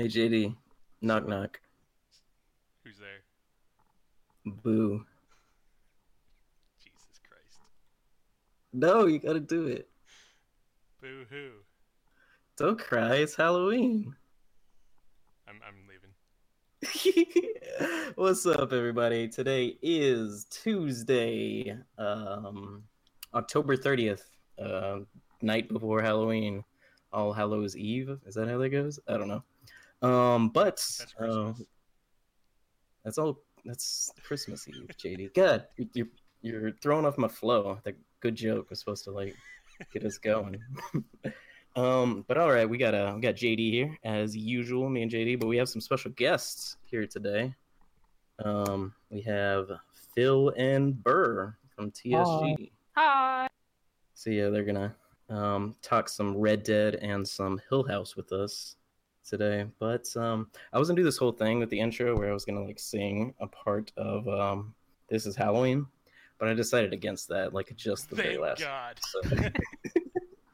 Hey JD, knock knock. Who's there? Boo. Jesus Christ. No, you gotta do it. Boo hoo. Don't cry. It's Halloween. I'm I'm leaving. What's up, everybody? Today is Tuesday, um, October 30th, uh, night before Halloween. All Hallows Eve. Is that how that goes? I don't know. Um, but That's uh, that's all. That's Christmas Eve, JD. God, you're you're throwing off my flow. That good joke was supposed to like get us going. um, but all right, we got uh, we got JD here as usual, me and JD. But we have some special guests here today. Um, we have Phil and Burr from TSG. Hi. So yeah, they're gonna um, talk some Red Dead and some Hill House with us today. But um, I was gonna do this whole thing with the intro where I was gonna like sing a part of um, "This Is Halloween," but I decided against that, like just the very last. God. So,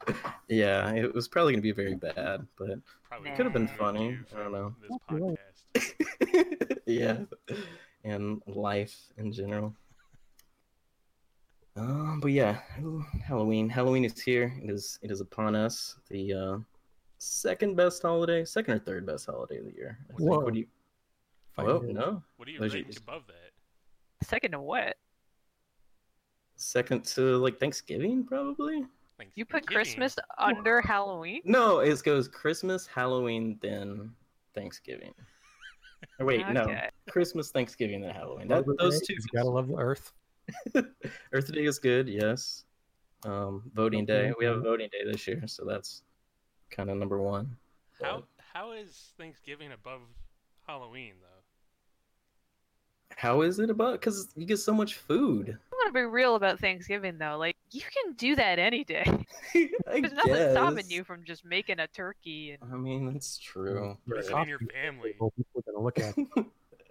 yeah, it was probably gonna be very bad, but Probably Could've been funny. I don't know. This podcast. yeah, and life in general. Um, but yeah, Halloween. Halloween is here. It is. It is upon us. The uh, second best holiday, second or third best holiday of the year. I think. Whoa. What do you? Find Oh no, What do you Those are rank above that? Second to what? second to like Thanksgiving probably. You put Thanksgiving? Christmas under Halloween? No, it goes Christmas, Halloween, then Thanksgiving. Or wait, no, Christmas, Thanksgiving, then Halloween. That, those two. You gotta love the earth. Earth Day is good, yes. Um, voting day. We have a voting day this year, so that's kind of number one. How how is Thanksgiving above Halloween though? How is it about? Because you get so much food. I'm gonna be real about Thanksgiving though. Like you can do that any day. I There's nothing guess. stopping you from just making a turkey and I mean, that's true. You're Visit a your family. People are gonna look at.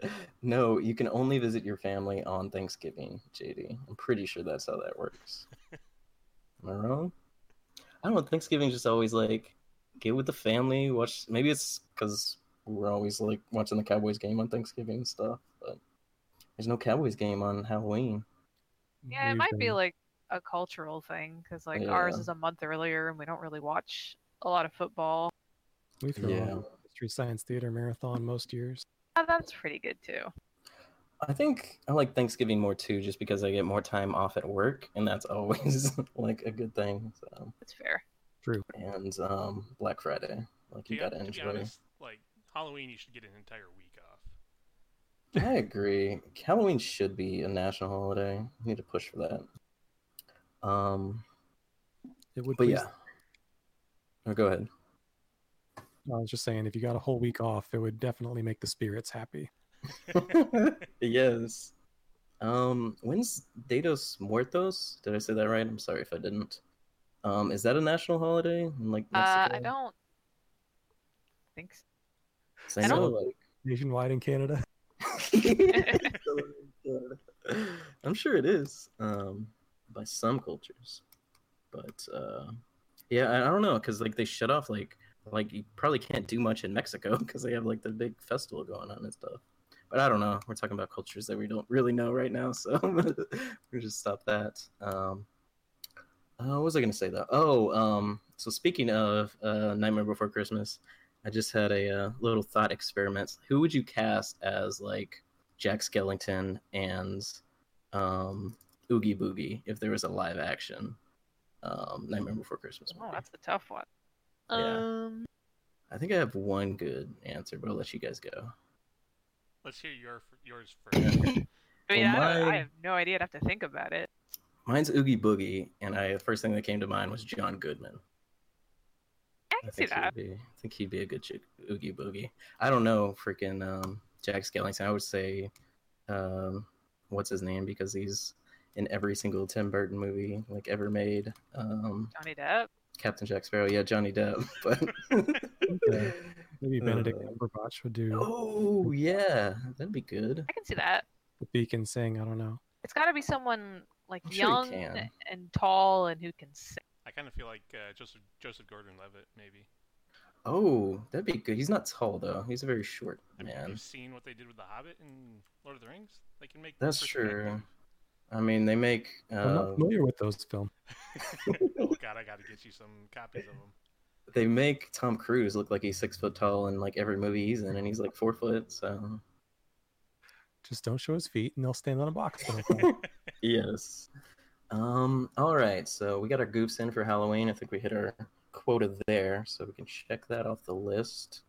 no, you can only visit your family on Thanksgiving, JD. I'm pretty sure that's how that works. Am I wrong? I don't know. Thanksgiving just always like get with the family, watch. Maybe it's because we're always like watching the Cowboys game on Thanksgiving and stuff, but there's no Cowboys game on Halloween. yeah, it We've might be like a cultural thing because like Yeah. ours is a month earlier and we don't really watch a lot of football. We throw Yeah. on a Mystery Science Theater marathon most years. Oh, that's pretty good too. I think I like Thanksgiving more too, just because I get more time off at work, and that's always like a good thing. So, That's fair. True. and um, Black Friday, like you be, gotta to be enjoy. honest, like Halloween, you should get an entire week off. I agree. Halloween should be a national holiday. We need to push for that. Um, It would. but please- yeah. Oh, go ahead. I was just saying, if you got a whole week off, it would definitely make the spirits happy. yes. Um, when's Dados Muertos? Did I say that right? I'm sorry if I didn't. Um, is that a national holiday in like Uh, Mexico? I don't think so. 'Cause I I know, don't- like, Nationwide in Canada. I'm sure it is um, by some cultures, but uh, yeah, I, I don't know because like they shut off like like you probably can't do much in Mexico because they have like the big festival going on and stuff. But I don't know. We're talking about cultures that we don't really know right now, so we just stop that. Um, uh, what was I gonna say though? Oh, um, so speaking of uh, Nightmare Before Christmas, I just had a uh, little thought experiment. Who would you cast as like Jack Skellington and um, Oogie Boogie if there was a live action um, Nightmare Before Christmas movie? Oh, that's a tough one. Yeah. Um, I think I have one good answer, but I'll let you guys go. Let's hear your yours first. I mean, Well, I, don't, I have no idea. I'd have to think about it. Mine's Oogie Boogie, and I the first thing that came to mind was John Goodman. I can I see think that. he'd be. I think he'd be a good chick, Oogie Boogie. I don't know, freaking um, Jack Skellington. I would say, um, what's his name? Because he's in every single Tim Burton movie like ever made. Um, Johnny Depp. Captain Jack Sparrow. Yeah, Johnny Depp. But Maybe Benedict Uh, Cumberbatch would do oh yeah, that'd be good. I can see that. the beacon sing. I don't know. It's got to be someone like I'm young can. and tall and who can sing. I kind of feel like uh, Joseph Joseph Gordon-Levitt, maybe. Oh, that'd be good. He's not tall though. He's a very short I mean, man. you've seen what they did with the Hobbit and Lord of the Rings. They can make That's true. I mean, they make. I'm not Uh, familiar with those films. oh God, I got to get you some copies of them. they make Tom Cruise look like he's six foot tall in like every movie he's in, and he's like four foot. So Just don't show his feet, and they'll stand on a box. the whole time. yes. Um. All right. So we got our goofs in for Halloween. I think we hit our quota there, so we can check that off the list.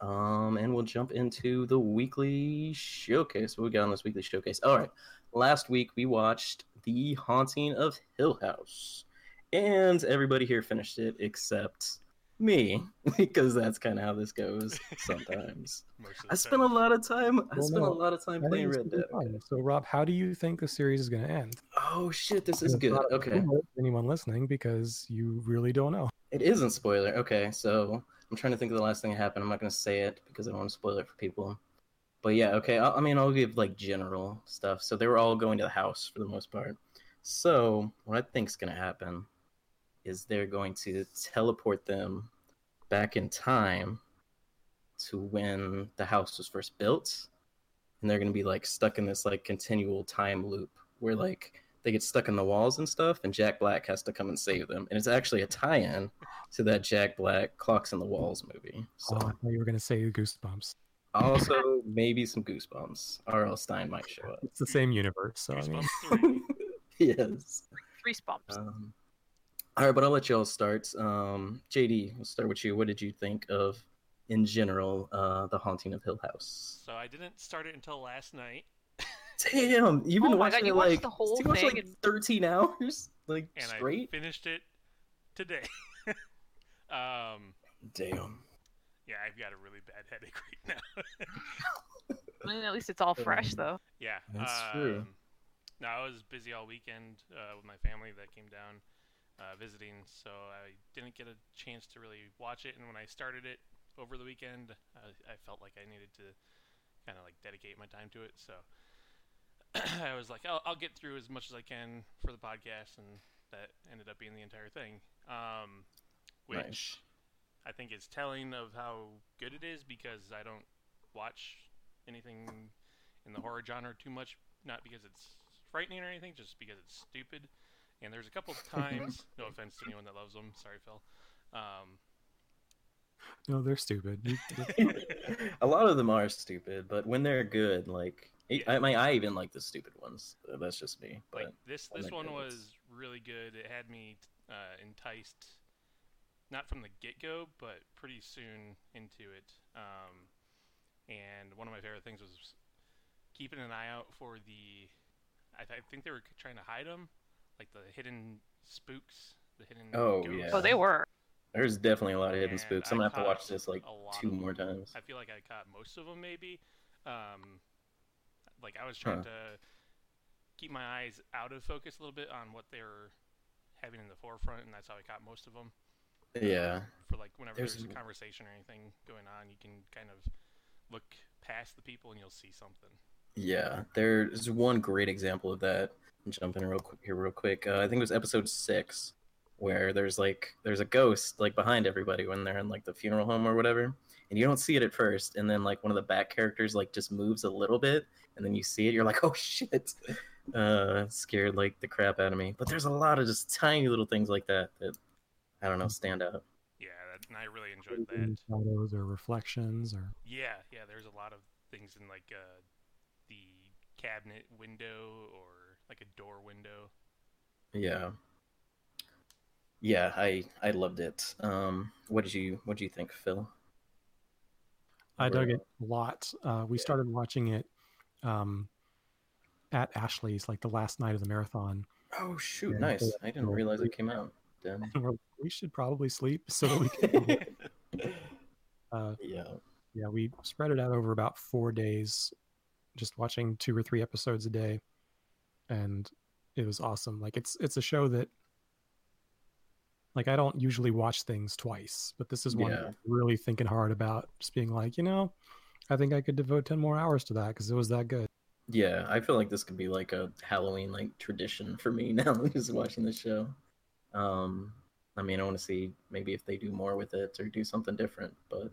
Um, and we'll jump into the weekly showcase. What we got on this weekly showcase? All right. Last week we watched The Haunting of Hill House, and everybody here finished it except me, because that's kind of how this goes sometimes. Most of the I spent a lot of time. I Well, spent no, a lot of time I playing Red gonna Dead. be fun. So, Rob, how do you think the series is going to end? Oh shit, this is good. Okay. Anyone listening, because you really don't know. It isn't spoiler. Okay, so I'm trying to think of the last thing that happened. I'm not going to say it because I don't want to spoil it for people. But yeah, okay. I, I mean, I'll give like general stuff. So they were all going to the house for the most part. So what I think's going to happen is they're going to teleport them back in time to when the house was first built, and they're going to be like stuck in this like continual time loop where like they get stuck in the walls and stuff, and Jack Black has to come and save them. And it's actually a tie-in to that Jack Black Clocks in the Walls movie. So Oh, I thought you were going to say Goosebumps. also maybe some Goosebumps. R.L. Stine might show up. It's the same universe, so I mean, Goosebumps three. yes. Three bumps. Um, all right, but I'll let y'all start. Um, JD, we'll start with you. What did you think of, in general, uh, The Haunting of Hill House? So I didn't start it until last night, Damn, you've been Oh watching God, you it like the whole watched thing like in- 13 hours, like and straight. I finished it today. um, Damn. yeah, I've got a really bad headache right now. I mean, at least it's all fresh, though. yeah, That's true. um, No, I was busy all weekend uh, with my family that came down uh, visiting, so I didn't get a chance to really watch it. And when I started it over the weekend, uh, I felt like I needed to kind of like dedicate my time to it. So I was like, I'll, I'll get through as much as I can for the podcast, and that ended up being the entire thing. Um, which I think is telling of how good it is because I don't watch anything in the horror genre too much, not because it's frightening or anything, just because it's stupid. And there's a couple times, no offense to anyone that loves them, sorry, Phil. Um, no, they're stupid. A lot of them are stupid, but when they're good, like I- I mean, I even like the stupid ones. Uh, That's just me. But like this, this one good, was it's- really good. It had me uh, enticed, not from the get go, but pretty soon into it. Um, and one of my favorite things was keeping an eye out for the. I, th- I think they were trying to hide them, like the hidden spooks, the hidden. Oh, ghosts. yeah. Oh, they were. there's definitely a lot of hidden And spooks. I I'm gonna have to watch this like two more them. times. I feel like I caught most of them, maybe. Um, like I was trying Huh. to keep my eyes out of focus a little bit on what they were having in the forefront, and that's how I caught most of them. Yeah, For like whenever there's, There's- a conversation or anything going on, you can kind of look past the people and you'll see something. yeah. There's one great example of that. I'm jumping real quick here, real quick. Uh, I think it was episode six, where there's like there's a ghost like behind everybody when they're in like the funeral home or whatever, and you don't see it at first, and then like one of the back characters like just moves a little bit, and then you see it, you're like, oh shit. Uh, scared like the crap out of me. But there's a lot of just tiny little things like that that I don't know stand out. Yeah, that, and I really enjoyed hidden that. shadows or reflections or Yeah, yeah. There's a lot of things in like uh, the cabinet window or like a door window. Yeah. Yeah, I I loved it. Um, what did you what did you think, Phil? I dug it a lot. Uh, we Yeah. started watching it um, at Ashley's, like the last night of the marathon. Oh shoot, Yeah, nice. I didn't realize it came out. Then. We're like, we should probably sleep so that we can. uh, yeah. yeah, we spread it out over about four days, just watching two or three episodes a day, and it was awesome. Like it's it's a show that, like I don't usually watch things twice, but this is one Yeah. I'm really thinking hard about. Just being like, you know, I think I could devote ten more hours to that because it was that good. Yeah, I feel like this could be like a Halloween like tradition for me now, just watching the show. Um I mean, I want to see maybe if they do more with it or do something different. But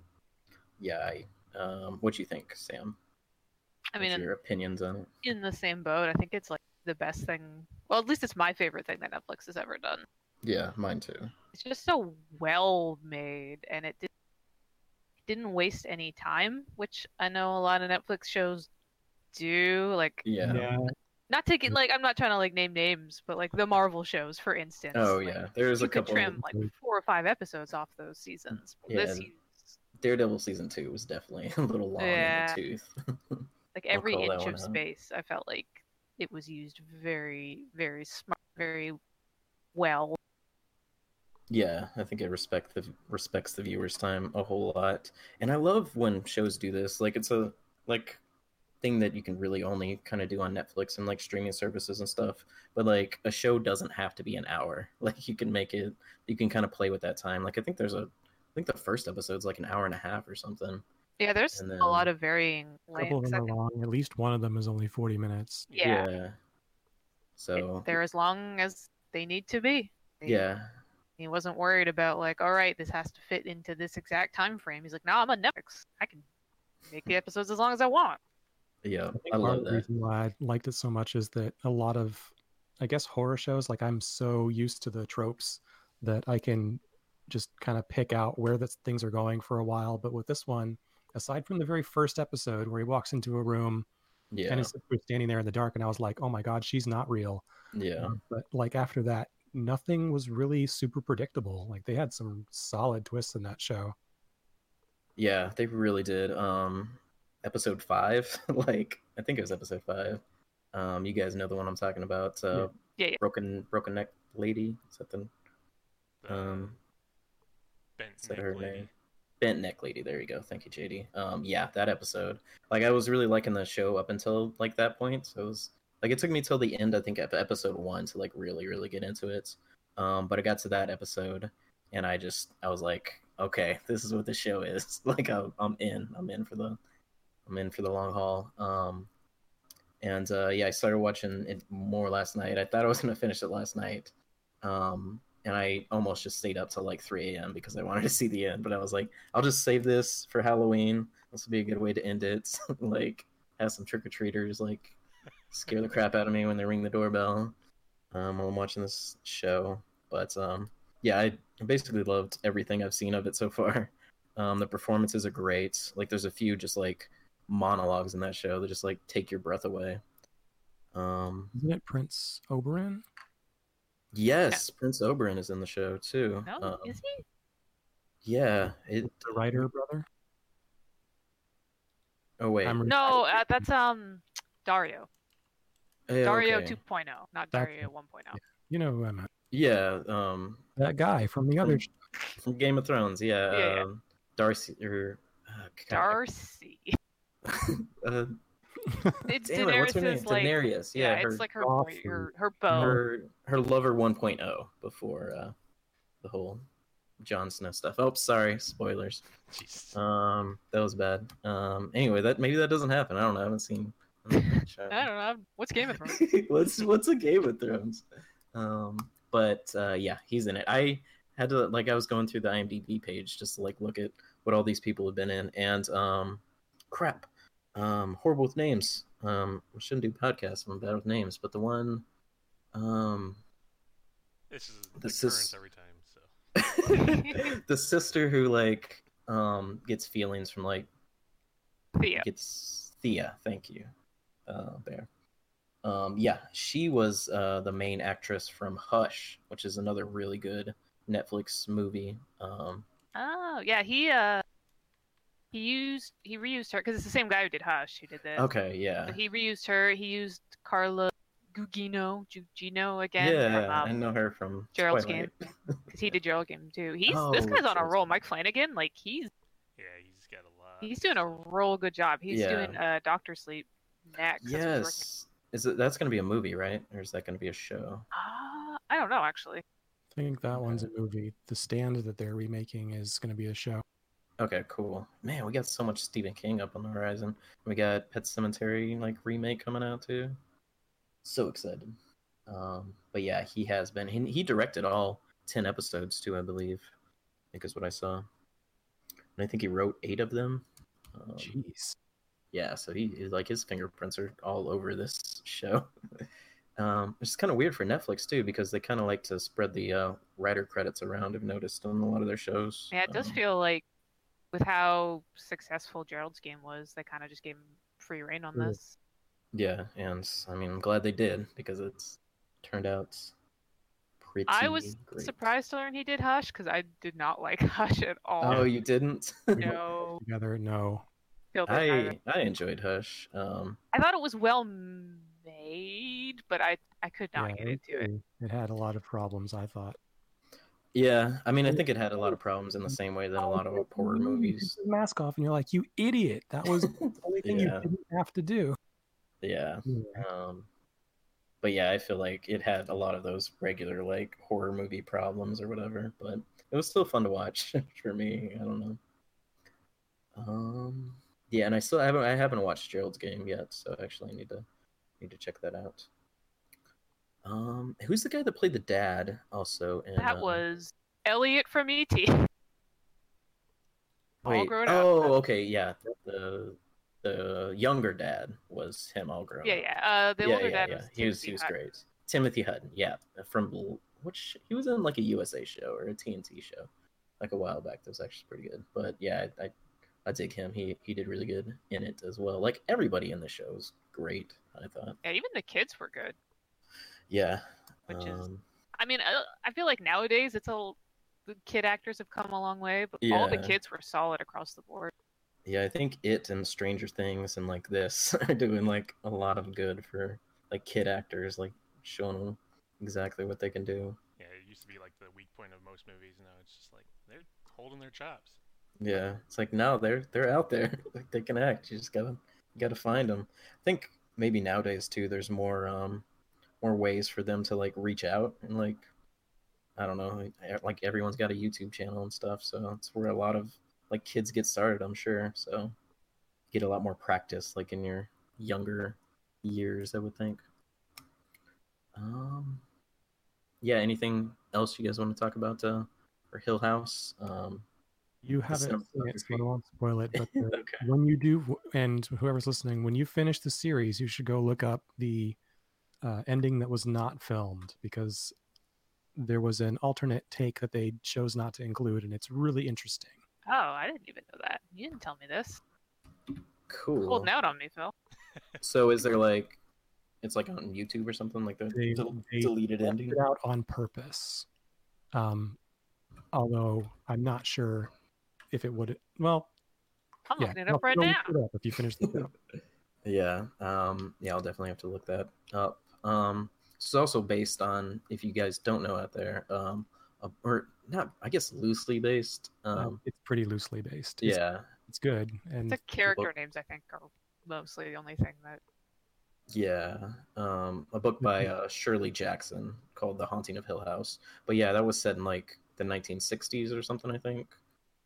yeah, I, um, what do you think, Sam? I mean, What's your opinions on it? in the same boat. I think it's like the best thing. Well, at least it's my favorite thing that Netflix has ever done. Yeah, mine too. It's just so well made, and it did, didn't waste any time, which I know a lot of Netflix shows do. Like, Yeah. not taking like I'm not trying to like name names, but like the Marvel shows, for instance. Oh like, yeah, there's you a could couple. trim like four or five episodes off those seasons. But This Yeah. used Daredevil season two was definitely a little long Yeah. in the tooth. like every inch of out. space. I felt like it was used very, very smart, very well. Yeah, I think it respect the respects the viewer's time a whole lot, and I love when shows do this. Like it's a like thing that you can really only kind of do on Netflix and like streaming services and stuff. But like a show doesn't have to be an hour. Like you can make it, you can kind of play with that time. Like I think there's a, I think the first episode's like an hour and a half or something. Yeah, there's And a lot of varying A couple of them are long. At least one of them is only 40 minutes. Yeah. Yeah. So they're as long as they need to be. They- yeah, He wasn't worried about like, all right, this has to fit into this exact time frame. He's like, no, I'm on Netflix. I can make the episodes as long as I want. yeah, I I part love of the reason why I liked it so much is that a lot of, I guess, horror shows, like I'm so used to the tropes that I can just kind of pick out where the things are going for a while. But with this one, aside from the very first episode where he walks into a room Yeah, and his sister was standing there in the dark, and I was like, oh my God, she's not real. yeah. But like after that, nothing was really super predictable. Like they had some solid twists in that show. Yeah, they really did. Um, episode five, like I think it was episode five. Um, you guys know the one I'm talking about. Uh, Yeah, yeah. broken broken neck lady. Is that the The um? bent Is neck her lady. name? Bent neck lady. There you go. Thank you, JD. Um, yeah, that episode. Like I was really liking the show up until like that point. So it was like it took me till the end. I think of episode one to like really really get into it. Um, but I got to that episode and I just I was like, okay, this is what the show is. like I'm, I'm in. I'm in for the I'm in for the long haul. Um, and uh, yeah, I started watching it more last night. I thought I was gonna finish it last night. Um, and I almost just stayed up till like 3 a.m. because I wanted to see the end. But I was like, I'll just save this for Halloween. This will be a good way to end it. like, have some trick or treaters like scare the crap out of me when they ring the doorbell um, while I'm watching this show. But um, yeah, I basically loved everything I've seen of it so far. Um, the performances are great. Like, there's a few just like monologues in that show that just like take your breath away. Um, Isn't it Prince Oberyn? Yes, Prince Oberyn is in the show too. No, Um, is he? Yeah. It. The writer brother? Oh wait. I'm- No, uh, that's um Daario. Eh, Daario okay. 2.0, not That- Daario 1.0. You know who I meant. Yeah. Um, That guy from the other. from Game of Thrones. Yeah. Yeah, yeah. Um, Darcy or. Uh, Darcy. Uh, It's damn it, what's her name? Daenerys' like Daenerys. yeah, Yeah. her, it's like her Joffrey. her her bow. her her lover 1.0 before uh, the whole Jon Snow stuff. Oh, sorry, spoilers. Jeez. Um, that was bad. Um, anyway, that maybe that doesn't happen. I don't know. I haven't seen. I haven't seen. I don't know. What's Game of Thrones? what's what's a Game of Thrones? Um, but uh, yeah, he's in it. I had to like I was going through the IMDb page just to like look at what all these people have been in, and um, crap, um, horrible with names. Um, I shouldn't do podcasts. I'm bad with names, but the one, um, This is the this occurrence is- every time. So the sister who like um gets feelings from like Thea. gets Thea. Thank you, uh, Bear. Um, yeah, she was uh, the main actress from Hush, which is another really good Netflix movie. Um, Oh yeah, he uh he used he reused her because it's the same guy who did Hush who did this. okay, yeah, But he reused her. He used Carla Gugino, Gugino again yeah, from I um, know her from Gerald's Twilight. because he did Gerald Game too. He's this Oh, guy's on a roll. Game. Mike Flanagan, like he's yeah, he's got a lot. he's doing a real good job. He's Yeah. doing uh Doctor Sleep next. That's what he's working- Yes, is it? That's going to be a movie, right? Or is that going to be a show? Uh, I don't know actually. I think that one's a movie. The Stand that they're remaking is going to be a show. Okay, cool. Man, we got so much Stephen King up on the horizon. We got Pet Sematary like remake coming out too. So excited. Um, but yeah, he has been. He, he directed all ten episodes too, I believe. I think is what I saw. And I think he wrote eight of them. Um, Jeez. yeah, so he he- like his fingerprints are all over this show. um, it's kind of weird for Netflix too because they kind of like to spread the uh, writer credits around. I've noticed on a lot of their shows. Yeah, it does Um, feel like with how successful Gerald's game was, they kind of just gave him free reign on Mm. this. Yeah, and I mean, I'm glad they did because it's turned out pretty. I was great. surprised to learn he did Hush because I did not like Hush at all. Oh, you didn't? no, Together, no. Phil didn't either. I I enjoyed Hush. Um, I thought it was well made, but I I could not Yeah, get into it. It had a lot of problems, I thought. Yeah, I mean, I think it had a lot of problems in the same way that a lot of horror movies. mask off, and you're like, you idiot! That was the only thing Yeah. you didn't have to do. Yeah. Um, but yeah, I feel like it had a lot of those regular like horror movie problems or whatever. But it was still fun to watch for me. I don't know. Um, yeah, and I still haven't I haven't watched Gerald's game yet, so actually I need to need to check that out. Um, who's the guy that played the dad also? In, That uh, was Elliot from ET. all wait, grown up. Oh, okay, yeah. The the younger dad was him all grown Yeah, up. yeah. Uh, the older dad was He was he was Hutton. great. Timothy Hutton, yeah, from which he was in like a USA show or a TNT show, like a while back. That was actually pretty good. But yeah, I I, I dig him. He he did really good in it as well. Like everybody in the show was great. I thought. Yeah, even the kids were good. Yeah. Which is- um, I mean, I, I feel like nowadays it's all the kid actors have come a long way, but all the kids were solid across the board. yeah. I think it and Stranger Things and like this are doing like a lot of good for like kid actors, like showing them exactly what they can do. Yeah, it used to be like the weak point of most movies. Now it's just like they're holding their chops. Yeah, it's like now they're they're out there. Like they can act. You just gotta you gotta find them. I think maybe nowadays too. There's more um more ways for them to like reach out and like I don't know. Like, everyone's got a YouTube channel and stuff, so it's where a lot of like kids get started. I'm sure. So get a lot more practice like in your younger years. I would think. Um. Yeah. Anything else you guys want to talk about uh, for Hill House? Um. You haven't seen it, so I won't spoil it. But the, okay. when you do, and whoever's listening, when you finish the series, you should go look up the uh, ending that was not filmed because there was an alternate take that they chose not to include, and it's really interesting. Oh, I didn't even know that. You didn't tell me this. Cool. Holding out on me, Phil. So is there like, it's like on YouTube or something like the They- del- they deleted left ending? it out on purpose. Um, although I'm not sure if it would. Well, I'm yeah, looking it no, up right go now. look it up if you finish the show. Yeah. Um. Yeah, I'll definitely have to look that up. Um. It's also based on, if you guys don't know out there, um, a, or not, I guess loosely based. Um, it's pretty loosely based. It's, Yeah. it's good, and The character names, I think, are mostly the only thing that. Yeah. Um. A book by uh, Shirley Jackson called The Haunting of Hill House. But yeah, that was set in like the 1960s or something. I think,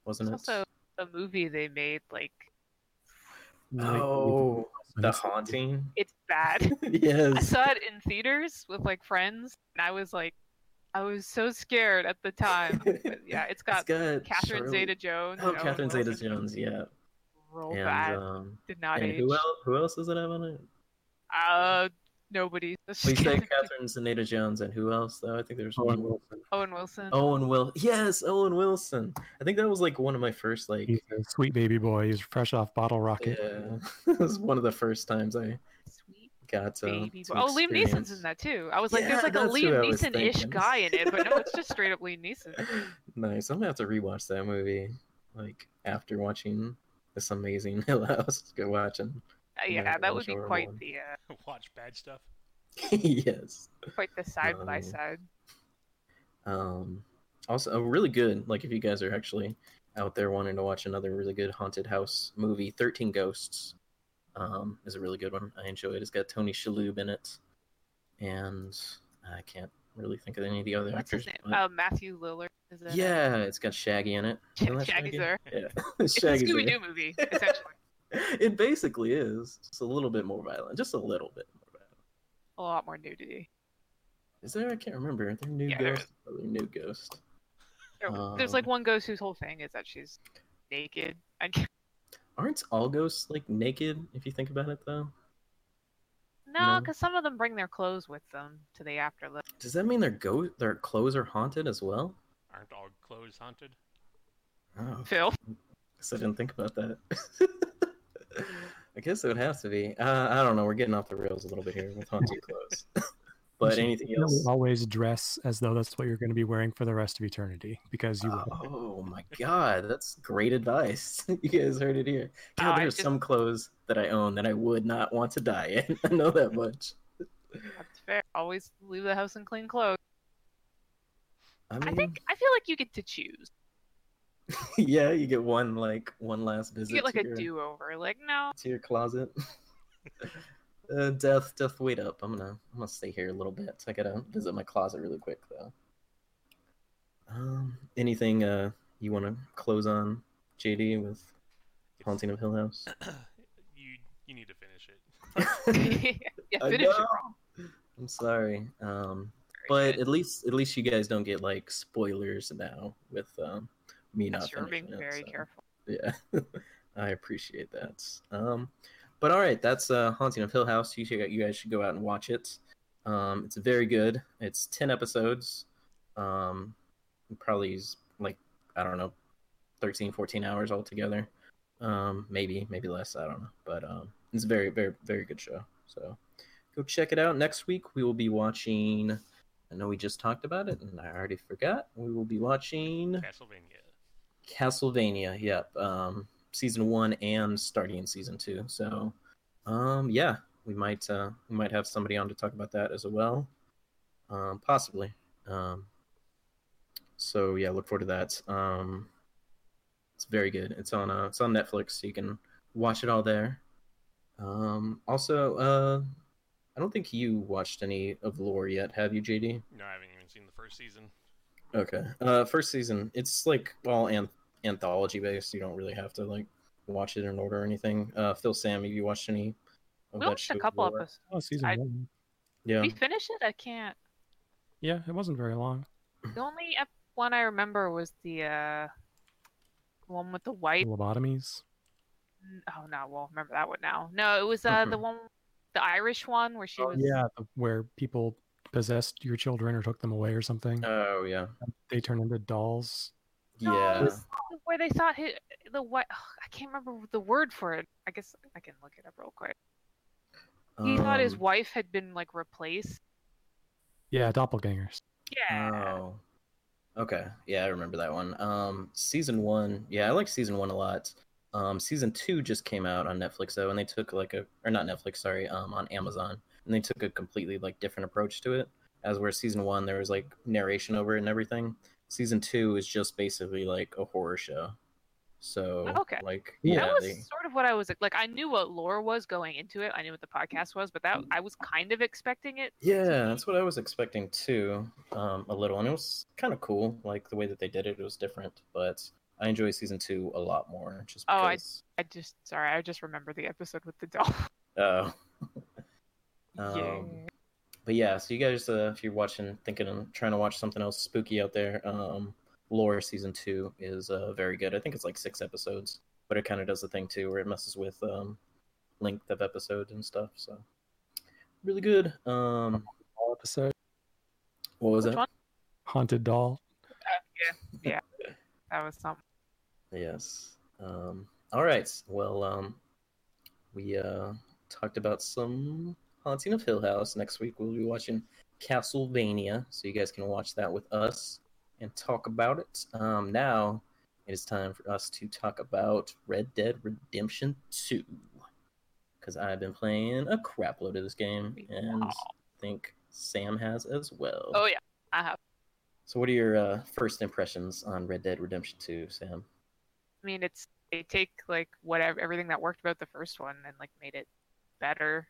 wasn't It's it? also a movie they made. Like, like, Oh, The Haunting. it's bad. Yes. I saw it in theaters with like friends, and I was like, I was so scared at the time. But yeah, it's got got Catherine Shirley- Zeta-Jones. Oh, Catherine Zeta-Jones, yeah. Real and bad. um, Did not and age. who else? Who else does it have on it? Uh, nobody. That's We say kidding. Catherine Zeta-Jones, and who else? Though I think there's Owen one. Wilson. Owen Wilson. Owen Will. Yes, Owen Wilson. I think that was like one of my first like. He's a sweet baby boy. He's fresh off Bottle Rocket. Yeah, it was one of the first times I Sweet got uh, baby. to boy. Oh, Liam Neeson's experience- in that too. I was like, Yeah, there's like a that's Liam Neeson-ish guy in it, but no, it's just straight up Liam Neeson. Nice. I'm gonna have to rewatch that movie, like after watching this amazing Hill House. Go watching. Uh, Yeah, yeah, that would be quite one. the uh, Watch bad stuff. yes. quite the side by Um, side. Um, also, a really good. Like, if you guys are actually out there wanting to watch another really good haunted house movie, Thirteen Ghosts, um, is a really good one. I enjoy it. It's got Tony Shalhoub in it, and I can't really think of any of the other What's his actors. name? but- Uh, Matthew Lillard. Is it? yeah, it's got Shaggy in it. Isn't that Shaggy's Shaggy? there. Yeah, It's a Scooby Doo movie, essentially. It basically is. Just a little bit more violent. Just a little bit more violent. a lot more nudity. Is there? I can't remember. Are there new Yeah, there ghosts? Probably new ghost. There- There's like Um, one ghost whose whole thing is that she's naked. I can't... Aren't all ghosts like naked? If you think about it, though, No, No. because some of them bring their clothes with them to the afterlife. does that mean their go their clothes are haunted as well? Aren't all clothes haunted? Oh, Phil. guess I didn't think about that. I guess it would have to be. Uh, I don't know. We're getting off the rails a little bit here with haunted clothes. but should anything really else? always dress as though that's what you're going to be wearing for the rest of eternity because you will. Oh my god, that's great advice. you guys heard it here. God, I there's just- some clothes that I own that I would not want to die in. I know that much. That's fair. Always leave the house in clean clothes. I mean, I think I feel like you get to choose. yeah, you get one like one last visit. You get like a your, do-over. Like no, to your closet. uh, death, death, wait up. I'm gonna, I'm gonna stay here a little bit. I gotta visit my closet really quick though. Um, anything uh you want to close on, JD, with Haunting of Hill House? you you need to finish it. yeah, I finish it know. wrong. I'm sorry. Um, Very but good. at least at least you guys don't get like spoilers now with um me Yes, not you're being finishing it, very so, careful. Yeah, I appreciate that. Um, but all right, that's uh, Haunting of Hill House. You should, you guys should go out and watch it. Um, it's very good. It's ten episodes. Um, probably is like I don't know, 13, 14 hours altogether. Um, maybe maybe less. I don't know, but um, it's a very very very good show. So go check it out. Next week we will be watching. I know we just talked about it, and I already forgot. We will be watching Castlevania. Castlevania. Yep, um, season one and starting in season two. So, um, yeah, we might uh, we might have somebody on to talk about that as well, um, possibly. Um, so yeah, look forward to that. Um, it's very good. It's on uh, it's on Netflix, so you can watch it all there. Um, also, uh, I don't think you watched any of Lore yet, have you, JD? No, I haven't even seen the first season. Okay. Uh, first season, it's like all an- anthology based. You don't really have to like watch it in order or anything. Uh, Phil, Sam, have you watched any of We that watched a couple Lore? episodes. Oh, season I- one. Yeah. We finished it. I can't. Yeah, it wasn't very long. The only ep- one I remember was the uh, one with the white. Lobotomies. Oh no, well, remember that one now. No, it was uh the one, the Irish one where she Oh, was. yeah, where people possessed your children or took them away or something. Oh yeah. they turn into dolls. No, Yeah. it was where they thought hi the white. I can't remember the word for it. I guess I can look it up real quick. He thought his Um, wife had been like replaced. Yeah, doppelgangers. Yeah. Oh. Okay. Yeah, I remember that one. Um, season one. Yeah, I like season one a lot. Um, season two just came out on Netflix though, and they took like a or not Netflix, sorry, um, on Amazon, and they took a completely like different approach to it. As where season one there was like narration over it and everything. Season two is just basically like a horror show. So Okay. like Yeah, yeah, that was they, sort of what I was like. I knew what lore was going into it. I knew what the podcast was, but that I was kind of expecting it. Yeah, that's what I was expecting too, um, a little, and it was kind of cool. Like the way that they did it, it was different. But I enjoy season two a lot more, just Oh, I- because. I just sorry, I just remember the episode with the doll. Oh. yeah. Um, but yeah, so you guys, uh, if you're watching, thinking and trying to watch something else spooky out there, um, Lore season two is uh, very good. I think it's like six episodes, but it kind of does the thing too, where it messes with um, length of episodes and stuff. So really good. Um, Doll episode. what was Which it? one? Haunted doll. Yeah, That was something. Yes. Um, all right. Well, um, we uh, talked about some Haunting of Hill House. Next week we'll be watching Castlevania, so you guys can watch that with us and talk about it. Um, now it is time for us to talk about Red Dead Redemption 2. Because I've been playing a crap load of this game, and Wow. I think Sam has as well. Oh yeah, I have. So, what are your uh, first impressions on Red Dead Redemption 2, Sam? I mean, it's they take like whatever everything that worked about the first one and like made it better,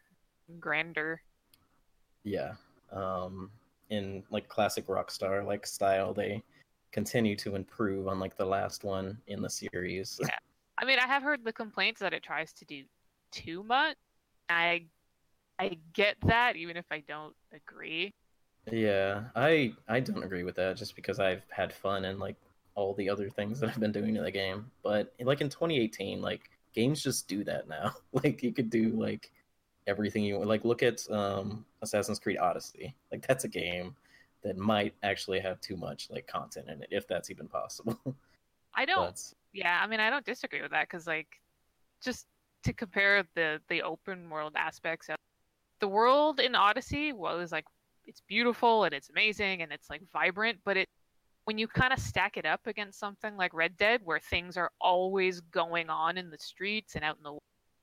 grander. Yeah. Um in like classic Rockstar like style, they continue to improve on like the last one in the series. Yeah. I mean, I have heard the complaints that it tries to do too much. I I get that, even if I don't agree. Yeah, I I don't agree with that just because I've had fun and like all the other things that I've been doing in the game. But like in 2018, like games just do that now. like you could do like everything you like. Look at um, Assassin's Creed Odyssey. Like that's a game that might actually have too much like content in it, if that's even possible. I don't. But Yeah, I mean, I don't disagree with that because, like, just to compare the the open world aspects of the world in Odyssey was like it's beautiful and it's amazing and it's like vibrant, but it when you kind of stack it up against something like Red Dead, where things are always going on in the streets and out in the,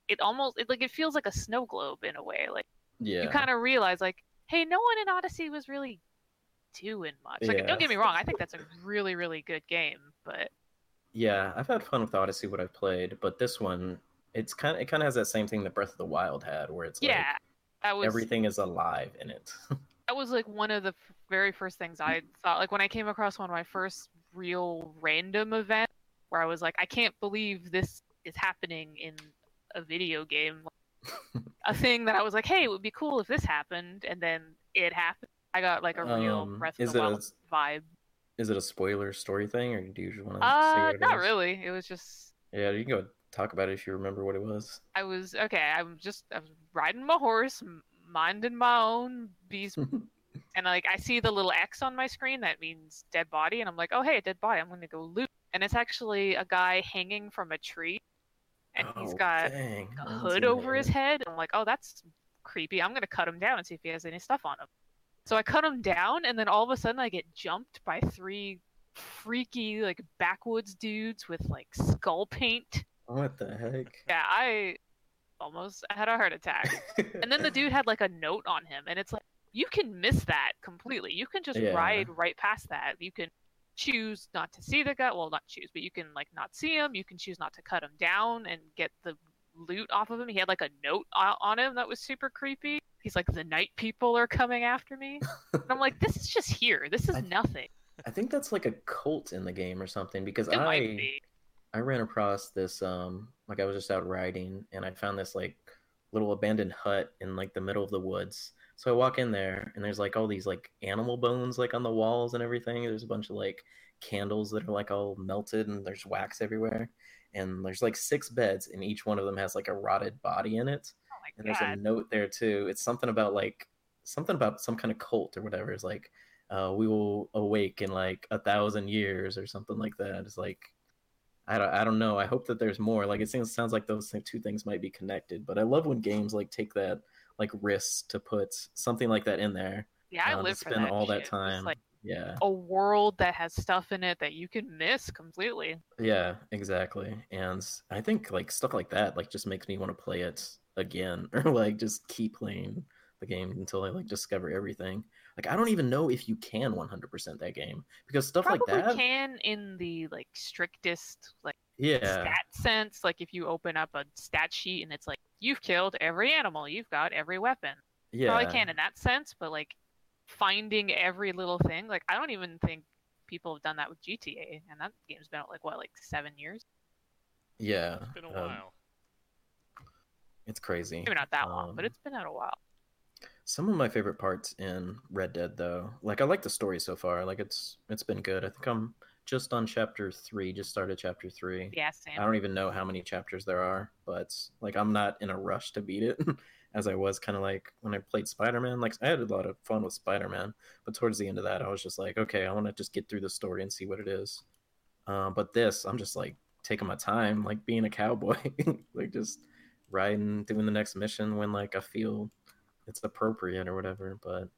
it almost it like it feels like a snow globe in a way. Like yeah, you kind of realize, like, hey, no one in Odyssey was really doing much. Like, Yeah. don't get me wrong, I think that's a really really good game, but yeah, I've had fun with Odyssey what I've played, but this one it's kind of it kind of has that same thing that Breath of the Wild had, where it's yeah, like that was everything is alive in it. that was like one of the very first things I thought. Like when I came across one of my first real random events, where I was like, I can't believe this is happening in a video game. a thing that I was like, hey, it would be cool if this happened, and then it happened. I got like a real Um, Breath is of the it a- Wild vibe. Is it a spoiler story thing, or do you just want to Uh, not is? really. It was just Yeah, you can go talk about it if you remember what it was. I was okay. I'm just I was riding my horse, minding my own bees, and like I see the little X on my screen that means dead body, and I'm like, oh hey, a dead body. I'm gonna go loot, and it's actually a guy hanging from a tree, and he's oh, got dang, a haven't hood over his head. I'm like, oh, that's creepy. I'm gonna cut him down and see if he has any stuff on him. So I cut him down, and then all of a sudden I get jumped by three freaky like backwoods dudes with like skull paint. What the heck? Yeah, I almost had a heart attack. And then the dude had like a note on him, and it's like you can miss that completely. You can just Yeah. ride right past that. You can choose not to see the guy. Well, not choose, but you can like not see him. You can choose not to cut him down and get the loot off of him. He had like a note on him that was super creepy. He's like, the night people are coming after me. And I'm like, this is just here. This is I- nothing. I think that's like a cult in the game or something because It I be. I ran across this um like I was just out riding and I found this like little abandoned hut in like the middle of the woods. So I walk in there and there's like all these like animal bones like on the walls and everything. There's a bunch of like candles that are like all melted and there's wax everywhere. And there's like six beds and each one of them has like a rotted body in it. Oh And there's a note there too. It's something about like something about some kind of cult or whatever. It's like uh, we will awake in like a thousand years or something like that. It's like I don't I don't know. I hope that there's more. Like it seems sounds like those two things might be connected. But I love when games like take that like risks to put something like that in there. Yeah, I uh, to live for spend that all that shit. Just, time. like Yeah, a world that has stuff in it that you can miss completely. yeah, exactly. And I think like stuff like that like just makes me want to play it again or like just keep playing the game until I like discover everything. Like I don't even know if you can 100% that game because stuff Probably like that. can in the like strictest like Yeah, stat sense. Like if you open up a stat sheet and it's like you've killed every animal, you've got every weapon. yeah. Probably can in that sense, but like finding every little thing, like I don't even think people have done that with GTA, and that game's been out like what, like seven years? Yeah, It's been a um, while. it's crazy. Maybe not that long, but Um, it's been out a while. Some of my favorite parts in Red Dead, though, like I like the story so far. Like it's it's been good. I think I'm just on chapter three. Just started chapter three. Yeah, Sam. I don't even know how many chapters there are, but like I'm not in a rush to beat it, as I was kind of like when I played Spider Man. Like I had a lot of fun with Spider Man, but towards the end of that, I was just like, okay, I want to just get through the story and see what it is. Uh, but this, I'm just like taking my time, like being a cowboy, like just riding, doing the next mission when like I feel it's appropriate or whatever. But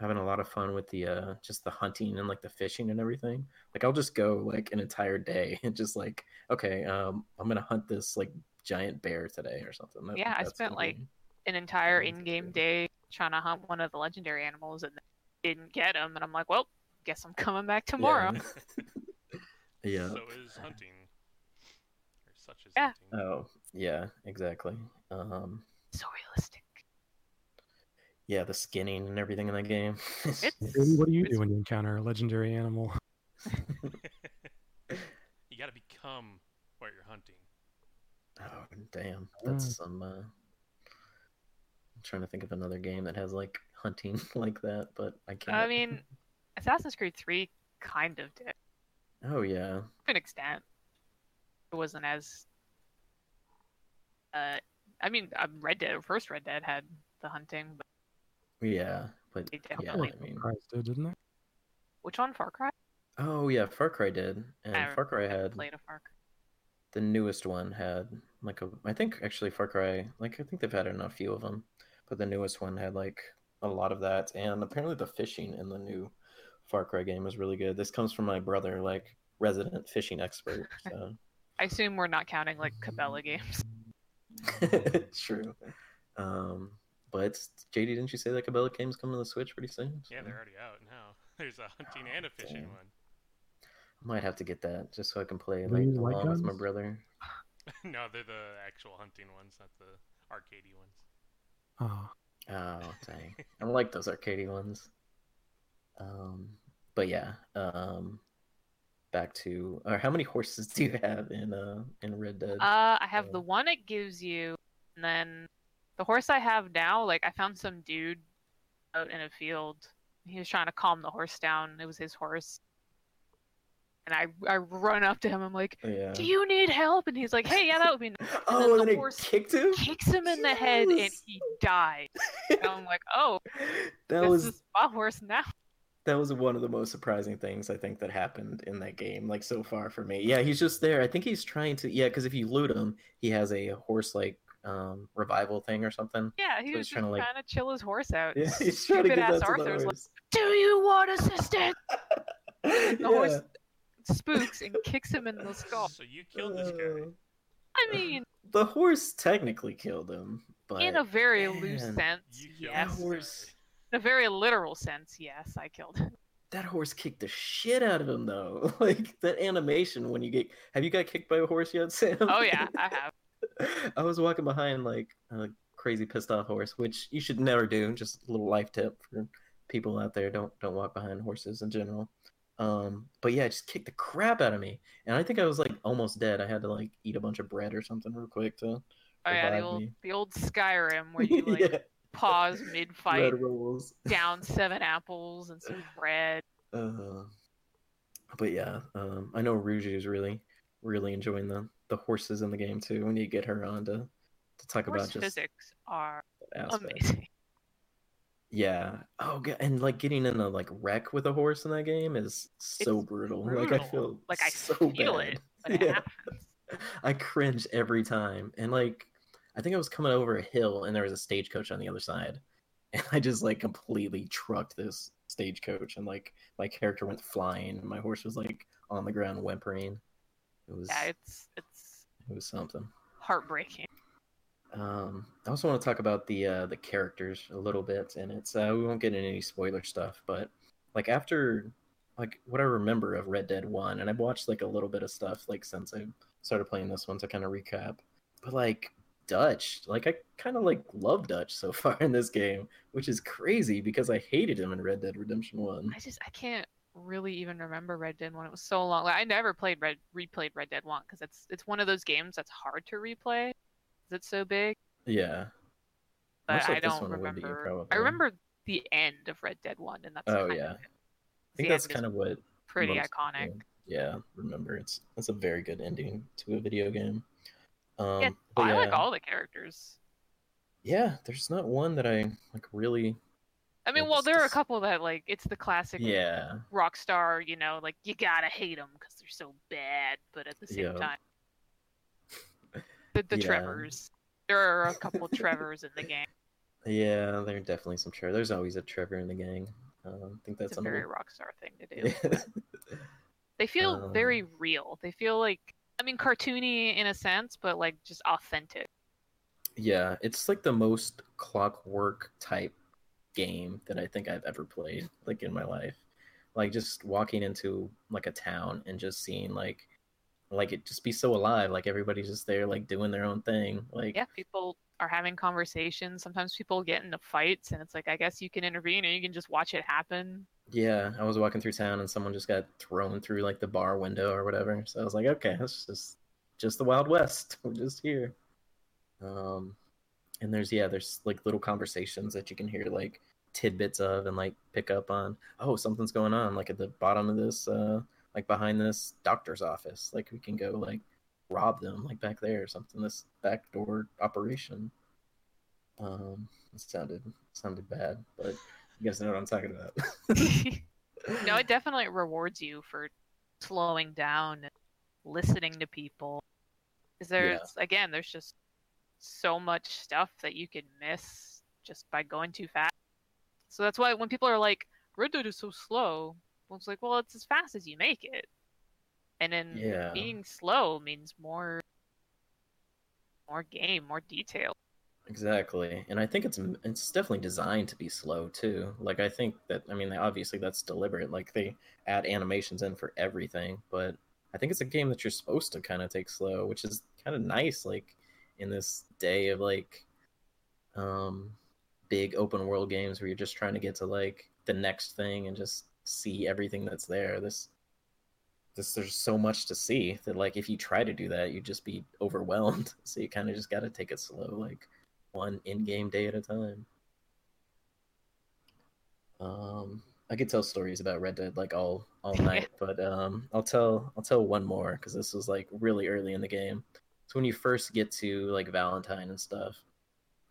having a lot of fun with the uh just the hunting and like the fishing and everything like i'll just go like an entire day and just like okay um i'm gonna hunt this like giant bear today or something That- Yeah, I spent, like, be- An entire in-game day trying to hunt one of the legendary animals and didn't get him, and I'm like, well, guess I'm coming back tomorrow. yeah, So is hunting. Or such as Yeah. hunting. oh yeah exactly um So realistic. Yeah the skinning and everything in the game It's what do you do when you encounter a legendary animal? you gotta become what you're hunting. oh damn that's Mm. some uh I'm trying to think of another game that has like hunting like that, but I can't. I mean, Assassin's Creed 3 kind of did oh yeah, to an extent. It wasn't as. Uh, I mean, um, Red Dead, first Red Dead had the hunting, but yeah, but they yeah, definitely. I mean, Christ did, didn't they? Which one? Far Cry? oh yeah, Far Cry did, and I Far Cry had Played a Far Cry. the newest one had like a I think actually Far Cry like I think they've had in a few of them, but the newest one had like a lot of that, and apparently the fishing in the new Far Cry game is really good. This comes from my brother, like resident fishing expert. So I assume we're not counting like Cabela games. true. Um, but JD, didn't you say that Cabela game's coming to the Switch pretty soon? Yeah, they're already out now. There's a hunting and a fishing Damn. one. I might have to get that just so I can play like you like along with my brother. no, they're the actual hunting ones, not the arcadey ones. Oh, Oh dang! I don't like those arcadey ones. Um, but yeah. Um, back to or how many horses do you have in uh in Red Dead? Uh, I have Yeah. the one it gives you, and then the horse I have now. Like I found some dude out in a field. He was trying to calm the horse down. It was his horse, and I I run up to him. I'm like, oh, yeah. "Do you need help?" And he's like, "Hey, yeah, that would be." nice." oh, then and the horse kicked him. Kicks him in the head, and he died. And I'm like, "Oh, that this was is my horse now." that was one of the most surprising things I think that happened in that game, like so far for me. Yeah, he's just there. I think he's trying to. Yeah, because if you loot him, he has a horse like um revival thing or something. Yeah, he So was just trying to, like- trying to chill his horse out. Yeah, he's trying to Stupid get ass that to the Arthur's like, "Do you want assistance?" the The horse spooks and kicks him in the skull. So you killed this guy. I mean, The horse technically killed him, but in a very loose sense, yes. that horse. In a very literal sense, yes, I killed him. that horse kicked the shit out of him though. Like that animation when you get. Have you got kicked by a horse yet, Sam? Oh yeah, I have. I was walking behind like a crazy pissed off horse, which you should never do. Just a little life tip for people out there: don't don't walk behind horses in general. Um, but yeah, it just kicked the crap out of me, and I think I was like almost dead. I had to like eat a bunch of bread or something real quick to. Oh yeah, the old me. the old Skyrim where you like yeah, pause mid fight, down seven apples and some bread. Uh, but yeah, um, I know Rouge is really, really enjoying the the horses in the game too. We need to get her on to to talk Horse about just physics are amazing. Yeah. Oh, God. and like getting in a like wreck with a horse in that game is so It's brutal. Like I feel Like I so feel bad. it Yeah. I cringe every time, and like I think I was coming over a hill, and there was a stagecoach on the other side, and I just like completely trucked this stagecoach, and like my character went flying, and my horse was like on the ground whimpering. It was Yeah, it's it's it was something. heartbreaking. Um, I also want to talk about the uh, the characters a little bit, and it's uh, we won't get into any spoiler stuff, but like after like what I remember of Red Dead One, and I've watched like a little bit of stuff like since I started playing this one to kind of recap, but like Dutch, like I kind of like love Dutch so far in this game, which is crazy because I hated him in Red Dead Redemption One. I just I can't really even remember Red Dead One. It was so long. Like I never played Red replayed Red Dead One because it's it's one of those games that's hard to replay. 'cause It's so big. Yeah, But like I don't remember. I remember the end of Red Dead One, and that's Oh, yeah. I think that's kind of what pretty iconic. people- Yeah, remember it's it's a very good ending to a video game. Um, Yeah, I like all the characters. Yeah, there's not one that I like really. I mean, Like, well, it's there are a couple that like it's the classic Yeah, Rockstar. You know, like you gotta hate them because they're so bad, but at the same Yeah. time, the, the Yeah. Trevors. There are a couple Trevors in the game. yeah, there are definitely some Trevor. There's always a Trevor in the gang. Um, I think that's It's a very Rockstar thing to do. Yeah. They feel Um, very real. They feel like I mean cartoony in a sense, but like just authentic. yeah, it's like the most clockwork type game that I think I've ever played, like in my life. Like just walking into like a town and just seeing like, like it just be so alive. Like everybody's just there, like doing their own thing. Like Yeah, people are having conversations. Sometimes people get into fights, and it's like I guess you can intervene or you can just watch it happen. Yeah, I was walking through town and someone just got thrown through like the bar window or whatever. So I was like, okay, that's just just the Wild West. We're just here. Um, and there's yeah, there's like little conversations that you can hear like tidbits of and like pick up on oh something's going on like at the bottom of this uh like behind this doctor's office. Like we can go like rob them like back there or something this backdoor operation. Um it sounded sounded bad but you guys know what i'm talking about. No, it definitely rewards you for slowing down and listening to people. Because there's again, there's just so much stuff that you can miss just by going too fast. So that's why when people are like, "Red Dead is so slow," well, it's like, well, it's as fast as you make it. And then Yeah. being slow means more, more game, more detail. Exactly, and I think it's it's definitely designed to be slow too. Like I think that I mean obviously that's deliberate. Like they add animations in for everything, but I think it's a game that you're supposed to kind of take slow, which is kind of nice. Like in this day of like um big open world games where you're just trying to get to like the next thing and just see everything that's there. This this there's so much to see that like if you try to do that, you'd just be overwhelmed. So you kind of just got to take it slow. Like one in-game day at a time. Um, I could tell stories about Red Dead like all all night, but um, I'll tell I'll tell one more because this was like really early in the game. So when you first get to like Valentine and stuff,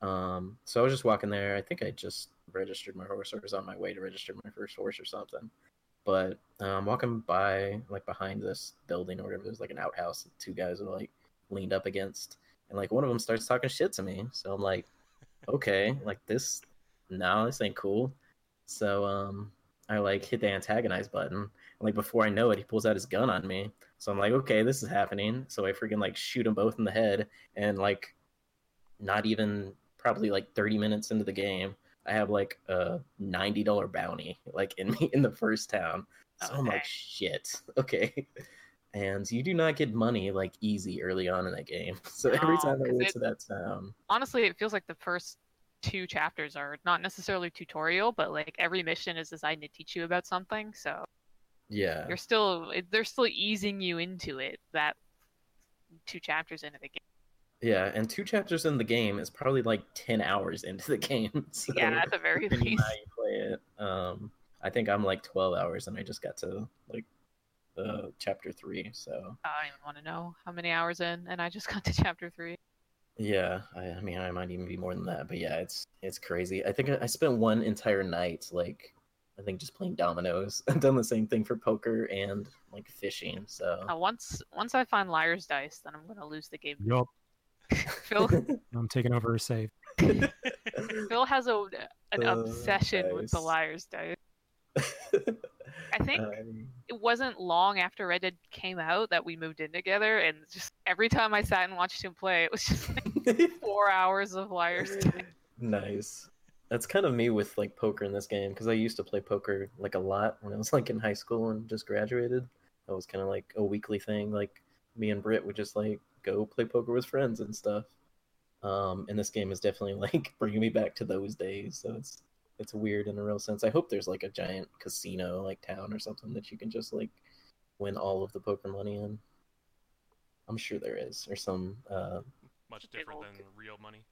um, so I was just walking there. I think I just registered my horse or was on my way to register my first horse or something. But um, walking by like behind this building or whatever, there's like an outhouse. that Two guys are like leaned up against, and like one of them starts talking shit to me. So I'm like, okay, like this, no, this ain't cool. So um, I like hit the antagonize button. And, like before I know it, he pulls out his gun on me. So I'm like, okay, this is happening. So I freaking like shoot them both in the head, and like, not even probably like 30 minutes into the game, I have like a ninety dollar bounty like in me in the first town. So I'm like, shit, okay. And you do not get money like easy early on in that game. So every No, time I went it- to that town, honestly, it feels like the first two chapters are not necessarily tutorial, but like every mission is designed to teach you about something. So yeah, you're still they're still easing you into it. That two chapters into the game. yeah. And two chapters in the game is probably like ten hours into the game. So yeah, at the very least. how you play it. Um, I think I'm like 12 hours, and I just got to like uh, chapter three. So I don't even want to know how many hours in, and I just got to chapter three. yeah, I, I mean, I might even be more than that, but yeah, it's it's crazy. I think I, I spent one entire night like I think just playing dominoes. I've done the same thing for poker and like fishing. So Uh, once once I find liar's dice, then I'm gonna lose the game. Yup, Phil I'm taking over a save. Phil has a an Uh, obsession with the liar's dice. I think Um, it wasn't long after Red Dead came out that we moved in together, and just every time I sat and watched him play, it was just like four hours of liar's dice. nice. That's kind of me with like poker in this game because I used to play poker like a lot when I was like in high school and just graduated. That was kind of like a weekly thing. Like me and Britt would just like go play poker with friends and stuff. Um, and this game is definitely like bringing me back to those days. So it's it's weird in a real sense. I hope there's like a giant casino like town or something that you can just like win all of the poker money in. I'm sure there is, or some uh, Much different old- than real money.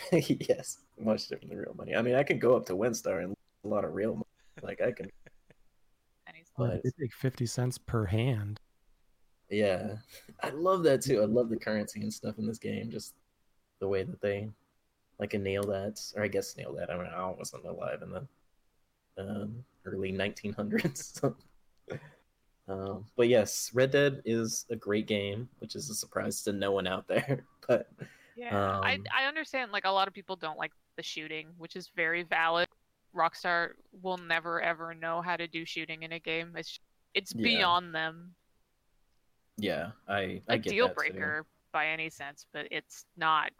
yes, much different than real money. I mean, I could go up to Winstar and a lot of real money. Like I can, But But- they take 50 cents per hand. yeah. I love that too. I love the currency and stuff in this game. Just the way that they like nail that, or I guess nail that. I mean, I wasn't alive in the um, early 1900s. so. um, but yes, Red Dead is a great game, which is a surprise to no one out there. But Yeah, I Um, I understand. Like a lot of people don't like the shooting, which is very valid. Rockstar will never ever know how to do shooting in a game. It's it's Yeah. beyond them. yeah, I I A get deal that, too. breaker by any sense, but it's not.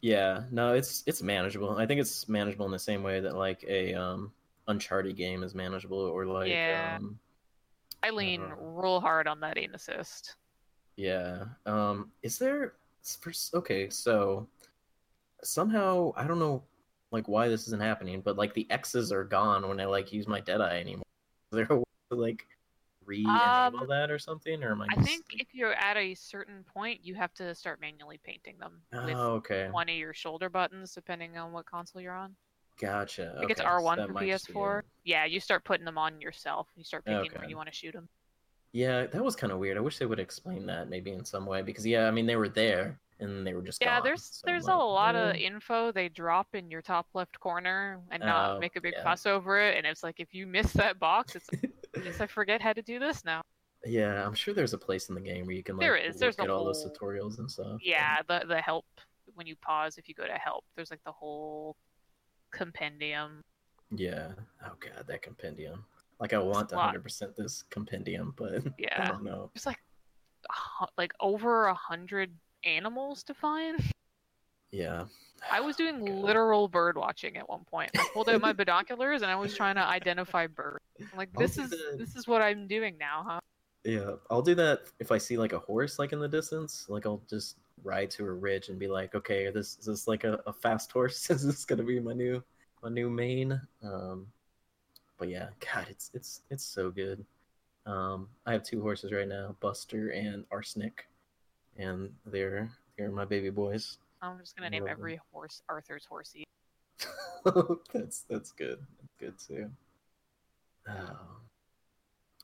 Yeah, no, it's it's manageable. I think it's manageable in the same way that like a um Uncharted game is manageable or like Yeah. um I lean Uh, real hard on that aim assist. yeah. Um is there okay, so somehow I don't know like why this isn't happening, but like the X's are gone when I like use my Deadeye anymore. Is there a way to like re-enable Um, that or something or am I I just think if you're at a certain point, you have to start manually painting them with Oh, okay. one of your shoulder buttons, depending on what console you're on. Gotcha. I think okay, so R1 that for might just be PS4. Yeah, you start putting them on yourself. You start picking Okay. when you want to shoot them. Yeah, that was kind of weird. I wish they would explain that maybe in some way because yeah, I mean they were there and they were just Yeah, gone, there's so there's I'm a like, lot of info they drop in your top left corner and not Oh, make a big yeah. fuss over it. And it's like if you miss that box, it's like, I I forget how to do this now. Yeah, I'm sure there's a place in the game where you can like There is, look there's at all those tutorials and stuff. Yeah, the the help when you pause if you go to help, there's like the whole compendium. Yeah. Oh god, that compendium. Like I want a 100% this compendium, but yeah. I don't know. there's like like over a hundred animals to find. Yeah. I was doing God. literal bird watching at one point. I pulled out my binoculars and I was trying to identify birds. I'm like, I'll this is that. this is what I'm doing now, huh? Yeah, I'll do that if I see like a horse like in the distance. Like I'll just ride to a ridge and be like, okay, this is this like a, a fast horse? is this gonna be my new my new main? Um, but yeah, God, it's it's it's so good. Um, I have two horses right now, Buster and Arsenic, and they're they're my baby boys. I'm just gonna name Love 'em. every horse Arthur's horsey. that's that's good. That's good too. Oh.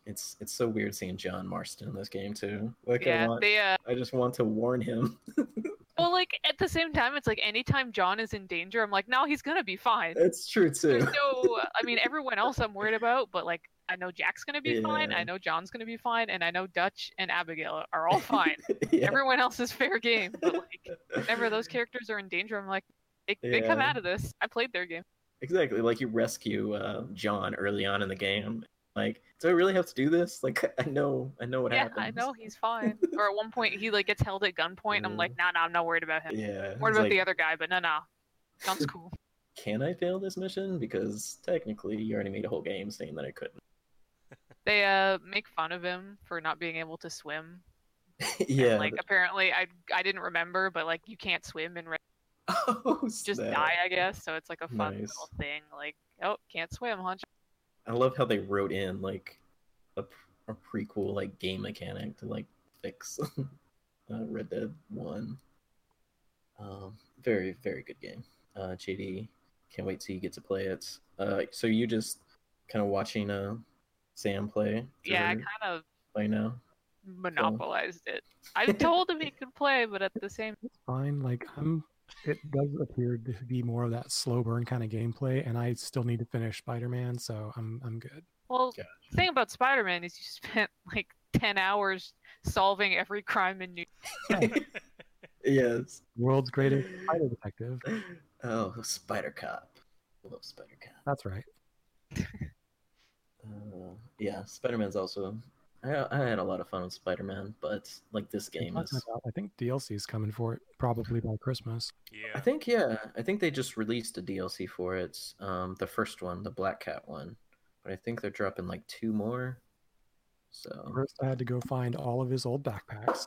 It's it's so weird seeing John Marston in this game too. Like I yeah, want, they uh I just want to warn him. well like at the same time it's like anytime John is in danger, I'm like, no, he's gonna be fine. It's true too. There's no I mean everyone else I'm worried about, but like I know Jack's gonna be fine, I know John's gonna be fine, and I know Dutch and Abigail are all fine. yeah. Everyone else is fair game, but like whenever those characters are in danger, I'm like, they, they come out of this. I played their game. Exactly. Like you rescue uh, John early on in the game. Like, do I really have to do this? Like, I know, I know what yeah, happens. I know he's fine. or at one point he like gets held at gunpoint. and I'm like, nah, nah, I'm not worried about him. Yeah. I'm worried about like, the other guy, but no, no, John's cool. Can I fail this mission? Because technically, you already made a whole game saying that I couldn't. They uh make fun of him for not being able to swim. And, yeah. like apparently I I didn't remember, but like you can't swim and oh, just snap. die, I guess. So it's like a fun Nice. little thing. Like, oh, can't swim, huh? I love how they wrote in like a, a prequel like game mechanic to like fix uh, Red Dead One. Um, very very good game. Uh, JD, can't wait till you get to play it. Uh, so you just kind of watching uh Sam play? Yeah, I kind of play now. monopolized it. I told him he could play, but at the same It's fine. Like I'm, it does appear to be more of that slow burn kind of gameplay, and I still need to finish Spider-Man, so I'm I'm good. well, Gotcha. the thing about Spider-Man is you spent like ten hours solving every crime in New. York. Yes. World's greatest spider detective. Oh, Spider Cop. I love Spider Cop. That's right. Uh, yeah, Spider Man's also. I, I had a lot of fun with Spider Man, but like this game is. about- I think DLC is coming for it probably by Christmas. Yeah. I think yeah, I think they just released a DLC for it. Um, the first one, the Black Cat one, but I think they're dropping like two more. So First, I had to go find all of his old backpacks.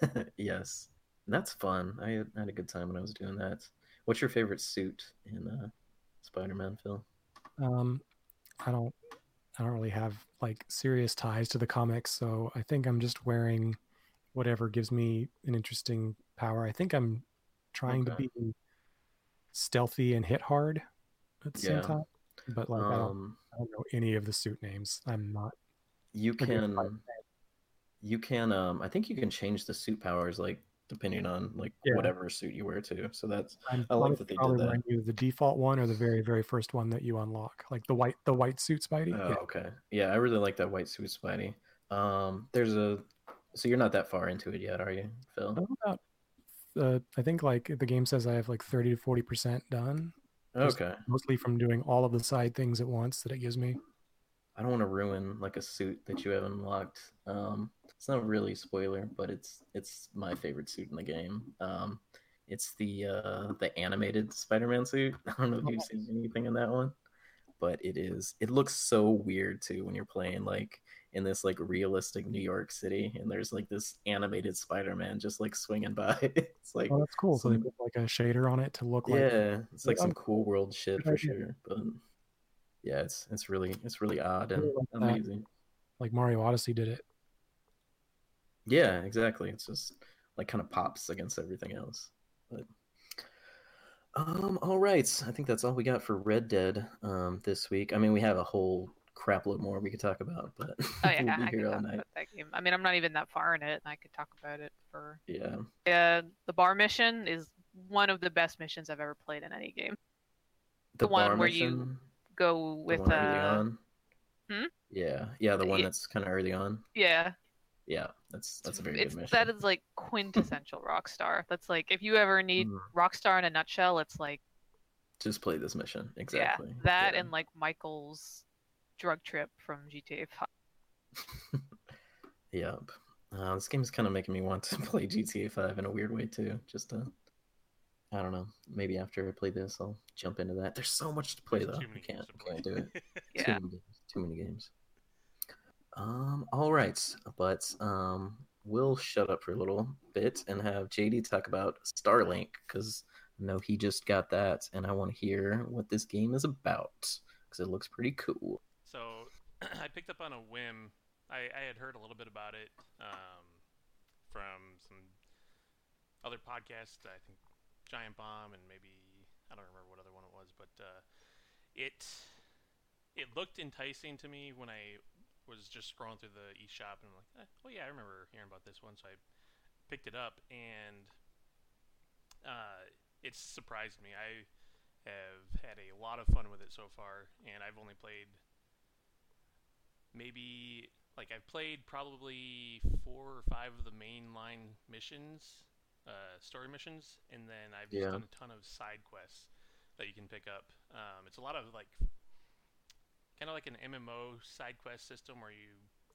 yes, and that's fun. I had, I had a good time when I was doing that. What's your favorite suit in uh, Spider Man, Phil? Um, I don't, I don't really have like serious ties to the comics, so I think I'm just wearing whatever gives me an interesting power. I think I'm trying Okay. to be stealthy and hit hard at the Yeah. same time. But like, I, don't, Um, I don't know any of the suit names. I'm not. you can you can um i think you can change the suit powers like depending on like Yeah. whatever suit you wear too so that's I'm I like that they did that. either the default one or the very, very first one that you unlock, like the white, the white suit Spidey. oh Yeah. okay yeah i really like that white suit spidey um there's a so you're not that far into it yet are you phil I'm about, uh, I think like the game says I have like 30 to 40 percent done, okay mostly from doing all of the side things at once that it gives me. i don't want to ruin like a suit that you haven't unlocked um it's not really a spoiler but it's it's my favorite suit in the game um it's the uh the animated spider-man suit i don't know if you've seen anything in that one but it is it looks so weird too when you're playing like in this like realistic new york city and there's like this animated spider-man just like swinging by it's like Oh, that's cool. So they put like a shader on it to look like yeah it's like like, some cool world shit for sure but yeah it's it's really it's really odd and really like that. amazing like Mario Odyssey did it. Yeah, exactly. It's just like kind of pops against everything else. But Um, all right. I think that's all we got for Red Dead um this week. I mean, we have a whole crapload more we could talk about, but Oh yeah, we'll I could here all talk night. about that game. I mean, I'm not even that far in it, and I could talk about it for. Yeah. Uh, the bar mission is one of the best missions I've ever played in any game. The, one bar where you mission, Go the with one uh. Hmm? Yeah, yeah, the one Yeah. that's kind of early on. yeah, Yeah, that's that's a very it's good mission. that is like quintessential Rockstar. That's like if you ever need Mm. Rockstar in a nutshell, it's like Just play this mission exactly. yeah, that Yeah. and like Michael's drug trip from GTA 5. Yep. Uh, this game's kind of making me want to play GTA 5 in a weird way too. Just to, I don't know. Maybe after I play this, I'll jump into that. There's so much to play There's though. too I can't, games to can't do it. Yeah. Too many. Too many games. Um. All right, but um, we'll shut up for a little bit and have JD talk about Starlink because I know he just got that, and I want to hear what this game is about because it looks pretty cool. So I picked up on a whim. I, I had heard a little bit about it um, from some other podcasts. I think Giant Bomb and maybe I don't remember what other one it was, but uh, it it looked enticing to me when I was just scrolling through the eShop and I'm like, eh, oh yeah, I remember hearing about this one, so I picked it up and uh, it's surprised me. I have had a lot of fun with it so far, and I've only played maybe like I've played probably four or five of the mainline missions, uh, story missions, and then I've just Yeah. done a ton of side quests that you can pick up. Um, it's a lot of like kind of like an MMO side quest system where you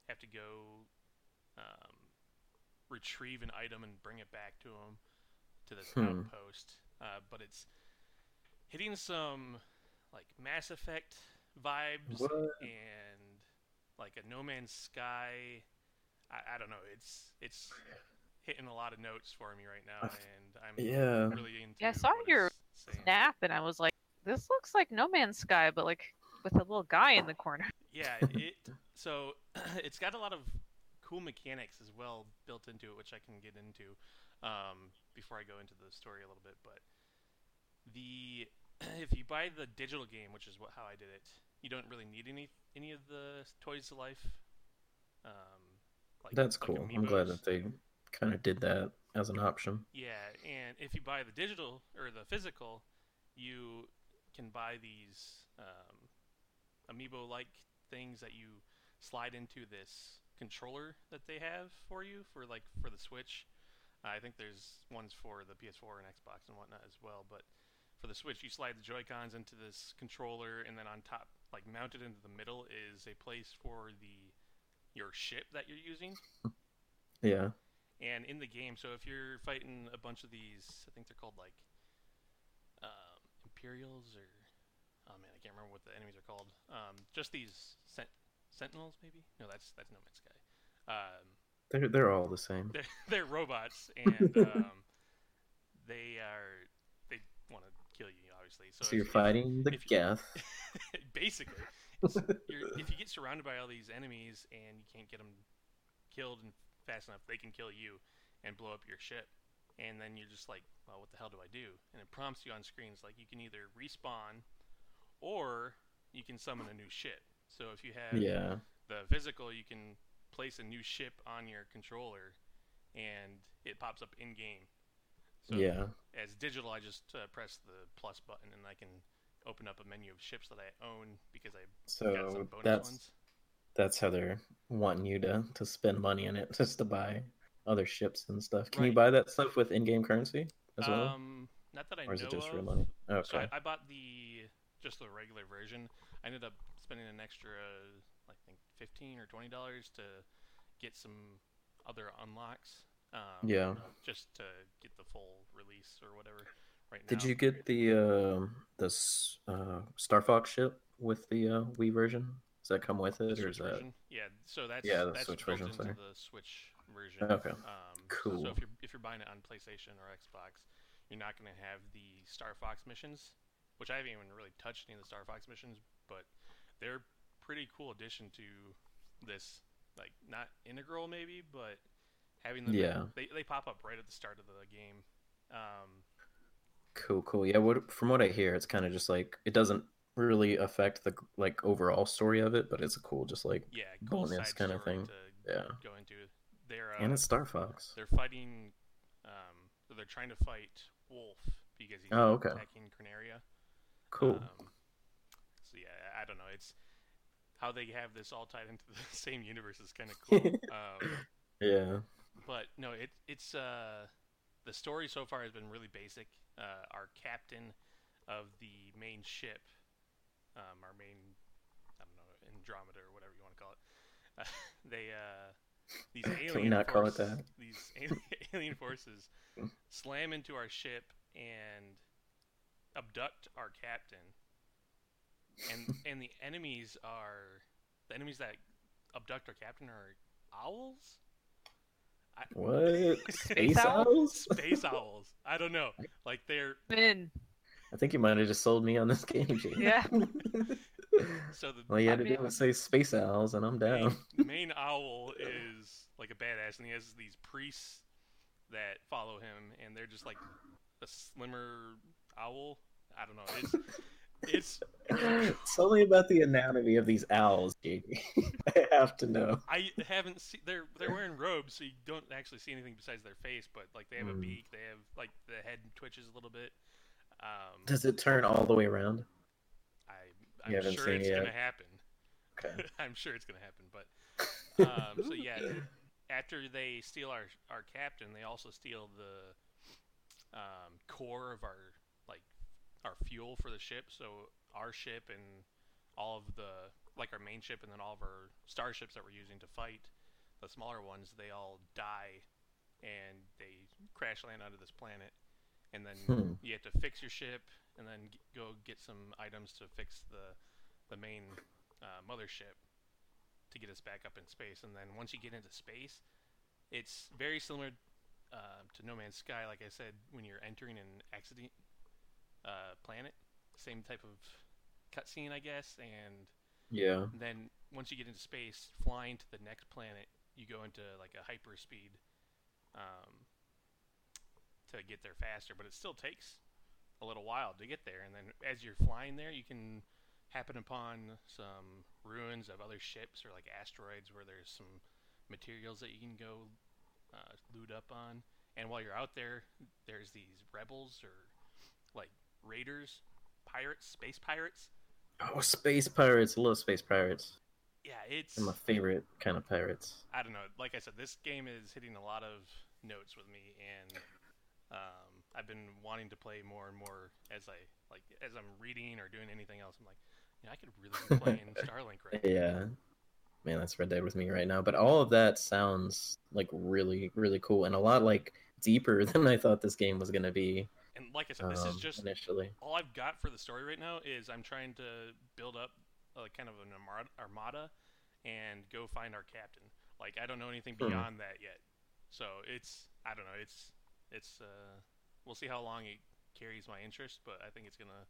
have to go um, retrieve an item and bring it back to them to this Hmm. outpost. Uh, but it's hitting some like Mass Effect vibes What? and like a No Man's Sky. I, I don't know. It's it's hitting a lot of notes for me right now, and I'm Yeah. really into. Yeah, I saw what your saying. Snap, and I was like, this looks like No Man's Sky, but like with a little guy in the corner. Yeah, it so it's got a lot of cool mechanics as well built into it, which I can get into um, before I go into the story a little bit. But the if you buy the digital game, which is what how I did it, you don't really need any any of the toys to life. Um, like, That's like cool. I'm glad that they kind of did that as an option. Yeah, and if you buy the digital or the physical, you can buy these um, amiibo-like things that you slide into this controller that they have for you for like for the Switch. I think there's ones for the PS4 and Xbox and whatnot as well, but for the Switch, you slide the Joy Cons into this controller, and then on top, like mounted into the middle, is a place for the your ship that you're using Yeah. and in the game so if you're fighting a bunch of these i think they're called like um, imperials or can't remember what the enemies are called um, just these sent- sentinels maybe no that's that's no man's sky um, They're they're all the same. they're, they're robots and um, they are they want to kill you obviously so, So you're if- fighting the if you- Geth. basically if you get surrounded by all these enemies and you can't get them killed and fast enough, they can kill you and blow up your ship. And then you're just like, well, what the hell do I do? And it prompts you on screens like you can either respawn or you can summon a new ship. So if you have Yeah. the physical, you can place a new ship on your controller and it pops up in game. So yeah. as digital, I just uh, press the plus button and I can open up a menu of ships that I own because I got So some bonus that's ones. that's how they're wanting you to to spend money in it, just to buy other ships and stuff. Can you buy that stuff with in-game currency as well, Um, not that I or is know it just of. real money? So Okay. I, I bought the just the regular version. I ended up spending an extra, I think, fifteen or twenty dollars to get some other unlocks. Um, Yeah. Just to get the full release or whatever. Right now. Did you get the uh, the uh, Star Fox ship with the uh, Wii version? Does that come with it, or is that? Yeah. So that's Yeah, the that's Switch built version, into sorry. the Switch version. Okay. Um, Cool. So if you're if you're buying it on PlayStation or Xbox, you're not going to have the Star Fox missions, which I haven't even really touched any of the Star Fox missions, but they're pretty cool addition to this. Like not integral maybe, but having them. Yeah. They they pop up right at the start of the game. Um, Cool, cool. Yeah, what from what I hear, it's kind of just like it doesn't really affect the like overall story of it, but it's a cool, just like Yeah, cool bonus kinda story thing. To yeah. go into. They're uh, And it's Star Fox. they're fighting. Um, they're trying to fight Wolf because he's Oh, okay. attacking Corneria. Cool. Um, so yeah, I don't know. It's how they have this all tied into the same universe is kind of cool. um, yeah. but no, it it's uh, the story so far has been really basic. Uh, our captain of the main ship, um, our main, I don't know, Andromeda or whatever you want to call it. Uh, they uh, these alien not call it that? These alien, alien forces slam into our ship and abduct our captain. And and the enemies are the enemies that abduct our captain are owls. I, What? Space owls? owls? space owls. I don't know. Like they're Min. I think you might have just sold me on this game, Jamie. Yeah. so the All you had I to do mean- was say space owls, and I'm main, down. main owl is like a badass, and he has these priests that follow him, and they're just like a slimmer owl. I don't know. It's it's Tell me about the anatomy of these owls, Jamie. I have to know. I haven't seen. They're they're wearing robes, so you don't actually see anything besides their face. But like they have a Hmm. beak. They have like the head twitches a little bit. Um, Does it turn all the way around? I I'm sure it's it gonna happen. Okay. I'm sure it's gonna happen. But um, so yeah, after they steal our our captain, they also steal the um, core of our our fuel for the ship. So our ship and all of the like our main ship and then all of our starships that we're using to fight the smaller ones, they all die and they crash land onto this planet. And then Hmm. you have to fix your ship and then g- go get some items to fix the the main uh, mothership to get us back up in space. And then once you get into space, it's very similar uh, to No Man's Sky. Like I said, when you're entering and accident uh, planet, same type of cutscene, I guess. And Yeah. then once you get into space, flying to the next planet, you go into like a hyperspeed um, to get there faster. But it still takes a little while to get there. And then as you're flying there, you can happen upon some ruins of other ships or like asteroids where there's some materials that you can go uh, loot up on. And while you're out there, there's these rebels or like raiders, pirates, space pirates. Oh, space pirates. I love space pirates. Yeah, it's They're my favorite kind of pirates. I don't know. Like I said, this game is hitting a lot of notes with me, and um, I've been wanting to play more and more as I like as I'm reading or doing anything else. I'm like, yeah, I could really be playing Starlink right now. Yeah. Man, that's Red Dead with me right now. But all of that sounds like really, really cool and a lot like deeper than I thought this game was gonna be. And like I said, this is um, just initially. all I've got for the story right now. Is I'm trying to build up uh, kind of an armada, armada and go find our captain. Like I don't know anything Hmm. beyond that yet. So it's I don't know. It's it's uh, we'll see how long it carries my interest, but I think it's gonna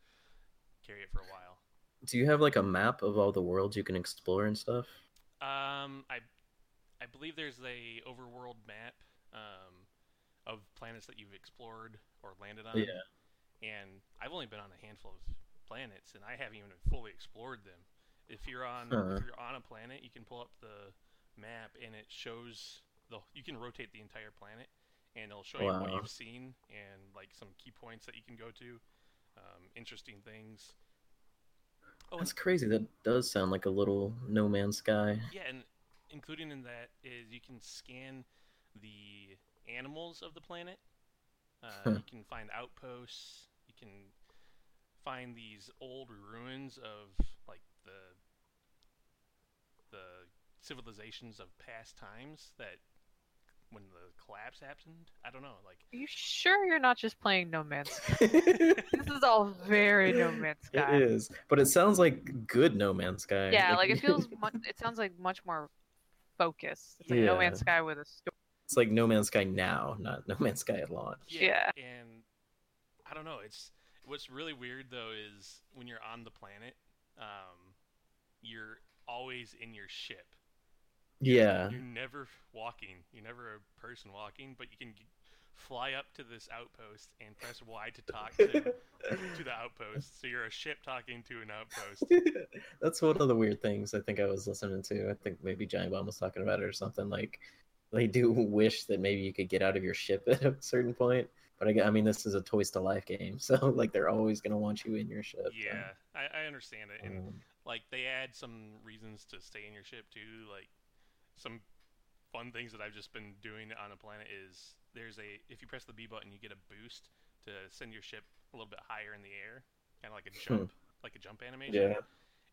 carry it for a while. Do you have like a map of all the worlds you can explore and stuff? Um, I, I believe there's a overworld map um, of planets that you've explored or landed on. Yeah. And I've only been on a handful of planets, and I haven't even fully explored them. If you're on Huh. if you're on a planet, you can pull up the map, and it shows the. You can rotate the entire planet, and it'll show you what you've seen and like some key points that you can go to, um, interesting things. Oh, That's and- crazy. That does sound like a little No Man's Sky. yeah, and including in that is you can scan the animals of the planet. Uh, you can find outposts. You can find these old ruins of like the the civilizations of past times that when the collapse happened. I don't know, like Are you sure you're not just playing No Man's Sky? this is all very No Man's Sky. It is, but it sounds like good No Man's Sky. Yeah, like it feels. Much, it sounds like much more focused. It's like No Man's Sky with a story. It's like No Man's Sky now, not No Man's Sky at launch. Yeah. And I don't know. It's what's really weird though is when you're on the planet, um, you're always in your ship. Yeah, You're never walking. You're never a person walking, but you can fly up to this outpost and press Y to talk to, to the outpost. So you're a ship talking to an outpost. That's one of the weird things I think I was listening to. I think maybe Giant Bomb was talking about it or something. Like they do wish that maybe you could get out of your ship at a certain point. But I, I mean, this is a Toys to Life game, so like they're always gonna want you in your ship. Yeah, I, I understand it. And Um, like they add some reasons to stay in your ship too. Like some fun things that I've just been doing on the planet is there's a if you press the B button, you get a boost to send your ship a little bit higher in the air, kind of like a jump, like a jump animation. yeah.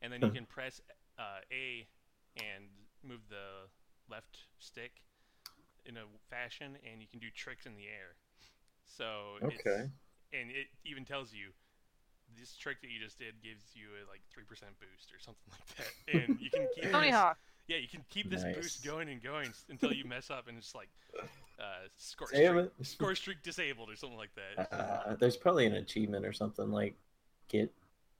And then you Hmm. can press uh, A and move the left stick in a fashion, and you can do tricks in the air. So Okay. it's, and it even tells you this trick that you just did gives you a like three percent boost or something like that, and you can keep Tony this, Hawk. yeah you can keep this Nice. boost going and going until you mess up and it's like uh, score streak, score streak disabled or something like that. Uh, there's probably an achievement or something like get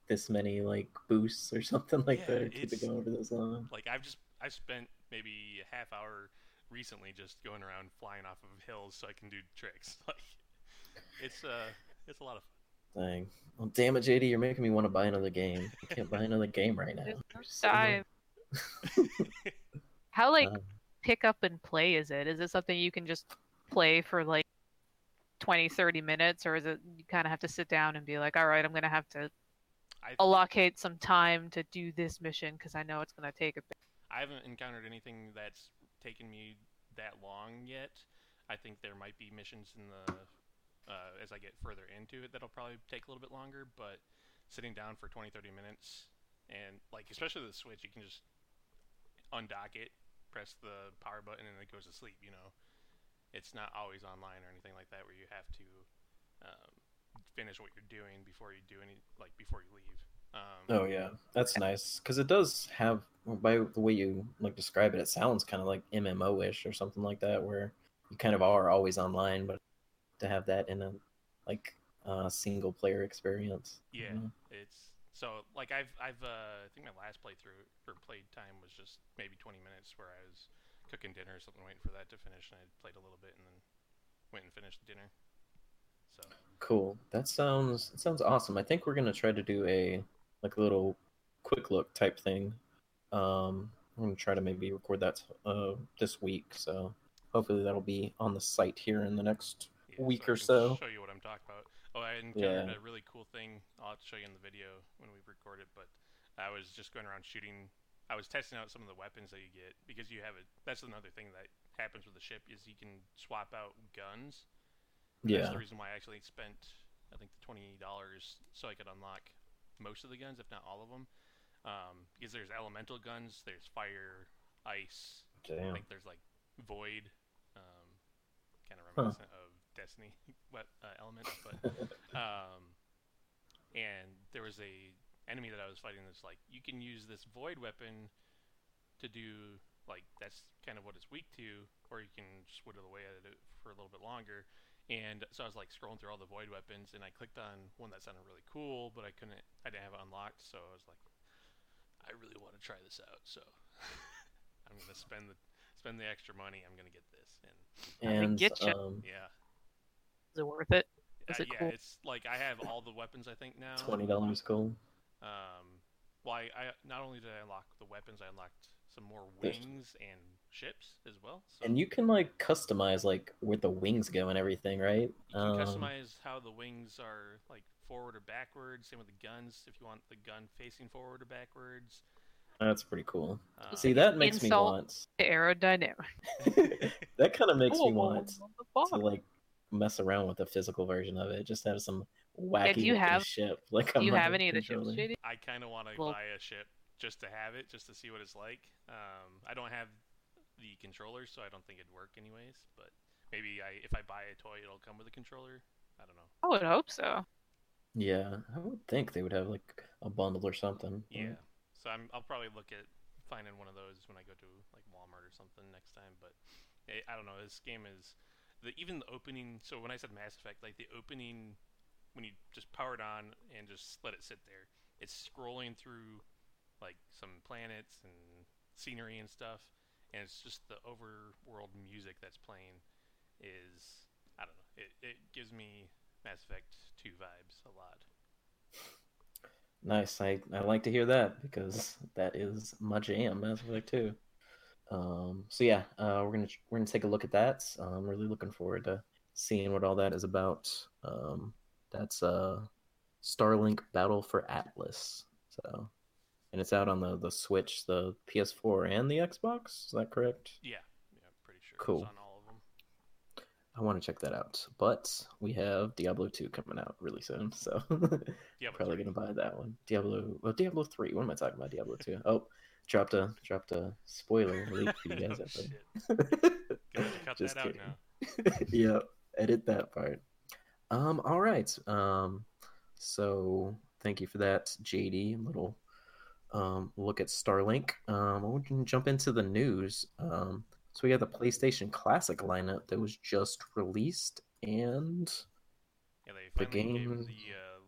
this many like boosts or something like Yeah, that. Or keep it going for this long. Like I've just I've spent maybe a half hour recently just going around flying off of hills so I can do tricks. Like it's uh it's a lot of fun. Dang. Well, damn it, JD, you're making me want to buy another game. I can't buy another game right now. Dive. How like Um, pick up and play is it? Is it something you can just play for like 20, 30 minutes, or is it you kind of have to sit down and be like, all right, I'm gonna have to I allocate some time to do this mission because I know it's gonna take a bit. I haven't encountered anything that's taken me that long yet. I think there might be missions in the uh, as I get further into it that'll probably take a little bit longer, but sitting down for 20 30 minutes and like especially the switch you can just undock it, press the power button and it goes to sleep, you know. It's not always online or anything like that where you have to um, finish what you're doing before you do any like before you leave. Um, Oh yeah, that's nice because it does have by the way you like describe it, it sounds kind of like MMO-ish or something like that, where you kind of are always online, but to have that in a like uh, single player experience. you Yeah, know? it's so like I've I've uh, I think my last playthrough or played time was just maybe 20 minutes where I was cooking dinner or something, waiting for that to finish, and I played a little bit and then went and finished dinner. So Cool. That sounds that sounds awesome. I think we're gonna try to do a like a little quick look type thing. Um, I'm gonna try to maybe record that uh this week. So hopefully that'll be on the site here in the next yeah, Week I or so. Show you what I'm talking about. Oh, I encountered Yeah. a really cool thing. I'll show you in the video when we record it. But I was just going around shooting. I was testing out some of the weapons that you get because you have it. That's another thing that happens with the ship is you can swap out guns. Yeah. That's the reason why I actually spent, I think, the twenty dollars so I could unlock most of the guns, if not all of them. Um, because there's elemental guns, there's fire, ice. Damn. I think there's like void, um, kind of Huh. reminiscent of Destiny what uh, elements, but um, and there was a enemy that I was fighting that's like you can use this void weapon to do like that's kind of what it's weak to, or you can just whittle away at it for a little bit longer. And so I was like scrolling through all the void weapons, and I clicked on one that sounded really cool, but I couldn't, I didn't have it unlocked, so I was like, I really want to try this out, so I'm gonna spend the spend the extra money. I'm gonna get this, and And get you. um, yeah, Is it worth it? Is uh, it yeah, cool? it's like I have all the weapons I think now. twenty dollars cool. Um, well, I, I not only did I unlock the weapons, I unlocked some more There's- wings and ships as well. So And you can like customize like where the wings go and everything, right? you can Um, customize how the wings are like forward or backwards. Same with the guns. If you want the gun facing forward or backwards. That's pretty cool. Um, See, that makes me want. Aerodynamic. that kind of makes me want to like mess around with the physical version of it. Just have some wacky do you looking have- ship. Like Do on you have any of the ships, controller. JD? I kind of want to Well- buy a ship just to have it, just to see what it's like. Um, I don't have the controller, so I don't think it'd work anyways. But maybe I, if I buy a toy, it'll come with a controller. I don't know. I would hope so. Yeah, I would think they would have like a bundle or something. Yeah. So I'm, I'll probably look at finding one of those when I go to like Walmart or something next time. But eh, I don't know. This game is the even the opening. So when I said Mass Effect, like the opening when you just power it on and just let it sit there, it's scrolling through like some planets and scenery and stuff, and it's just the overworld music that's playing is I don't know. it, it gives me Mass Effect 2 vibes a lot. Nice. I, I like to hear that because that is my jam, Mass Effect 2. Um, so yeah, uh, we're gonna we're gonna take a look at that. I'm really looking forward to seeing what all that is about. Um, that's uh, Starlink Battle for Atlas. So, and it's out on the the Switch, the PS4, and the Xbox. Is that correct? Yeah, yeah, pretty sure Cool. it's on all of them. I want to check that out. But we have Diablo 2 coming out really soon, so Yeah, probably gonna buy that one. Diablo, well, Diablo 3. What am I talking about? Diablo 2. Oh, dropped a dropped a spoiler leak for you guys. I think. Gonna have to cut Just that out kidding. now. yeah, edit that part. Um, all right. Um, so thank you for that, JD. Little um look at Starlink. Um, we can jump into the news. Um, so we got the PlayStation Classic lineup that was just released, and Yeah, they The game- gave the uh,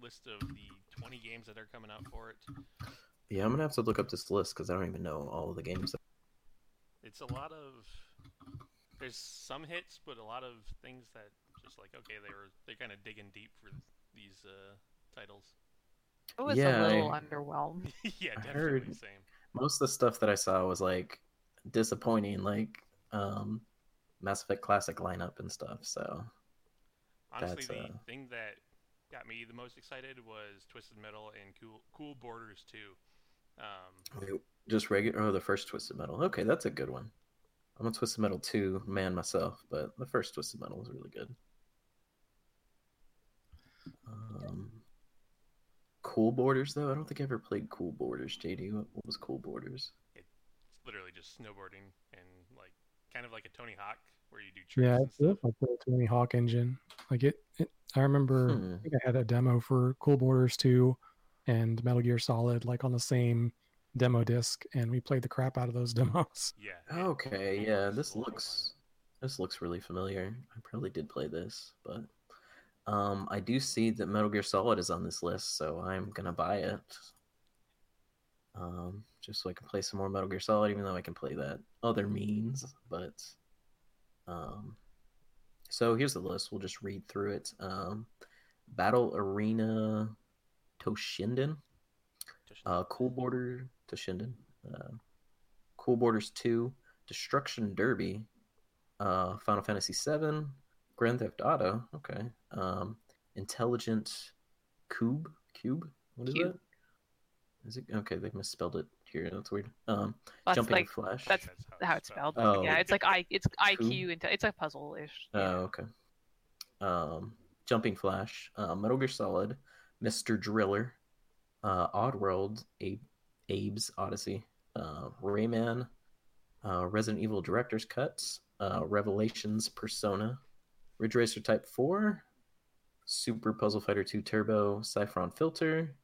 list of the 20 games that are coming out for it. yeah, I'm gonna have to look up this list because I don't even know all of the games. It's a lot of there's some hits, but a lot of things that just like okay, they were they're kind of digging deep for these uh, titles. It was Yeah, a little I- underwhelmed. yeah, I heard- same. Most of the stuff that I saw was like disappointing, like um, Mass Effect Classic lineup and stuff. So Honestly, That's, the uh, thing that got me the most excited was Twisted Metal and Cool, cool Boarders too. Um, just regular. Oh, the first Twisted Metal. Okay, that's a good one. I'm a Twisted Metal 2 man myself, but the first Twisted Metal was really good. Um, cool Boarders, though? I don't think I ever played Cool Boarders, JD. What, what was Cool Boarders? it's literally just snowboarding and like kind of like a Tony Hawk where you do tricks Yeah, and it stuff. like the Tony Hawk engine. Like it, it I remember Hmm. I think I had a demo for Cool Boarders 2 and Metal Gear Solid like on the same demo disc and we played the crap out of those demos. Yeah. it- Okay, yeah, this a lot of looks this looks really familiar. I probably did play this, but um, I do see that Metal Gear Solid is on this list, so I'm gonna buy it. Um, just so I can play some more Metal Gear Solid, even though I can play that other means. But um, so here's the list. We'll just read through it. Um, Battle Arena Toshinden, uh, Cool Boarder Toshinden, uh, Cool Boarders 2, Destruction Derby, uh, Final Fantasy 7, Grand Theft Auto, okay, um, Intelligent Qube, Cube, what is Cube. that? Is it okay? They misspelled it here. That's weird. Um, That's Jumping like Flash. that's how it's spelled. Oh. Yeah, it's like I it's IQ and it's a puzzle ish. Oh, okay. Um, Jumping Flash, uh, Metal Gear Solid, Mr. Driller, uh, Oddworld, Abe, Abe's Odyssey, uh, Rayman, uh, Resident Evil Director's Cuts, uh, Revelations Persona, Ridge Racer Type 4, Super Puzzle Fighter 2 Turbo, Syphon Filter,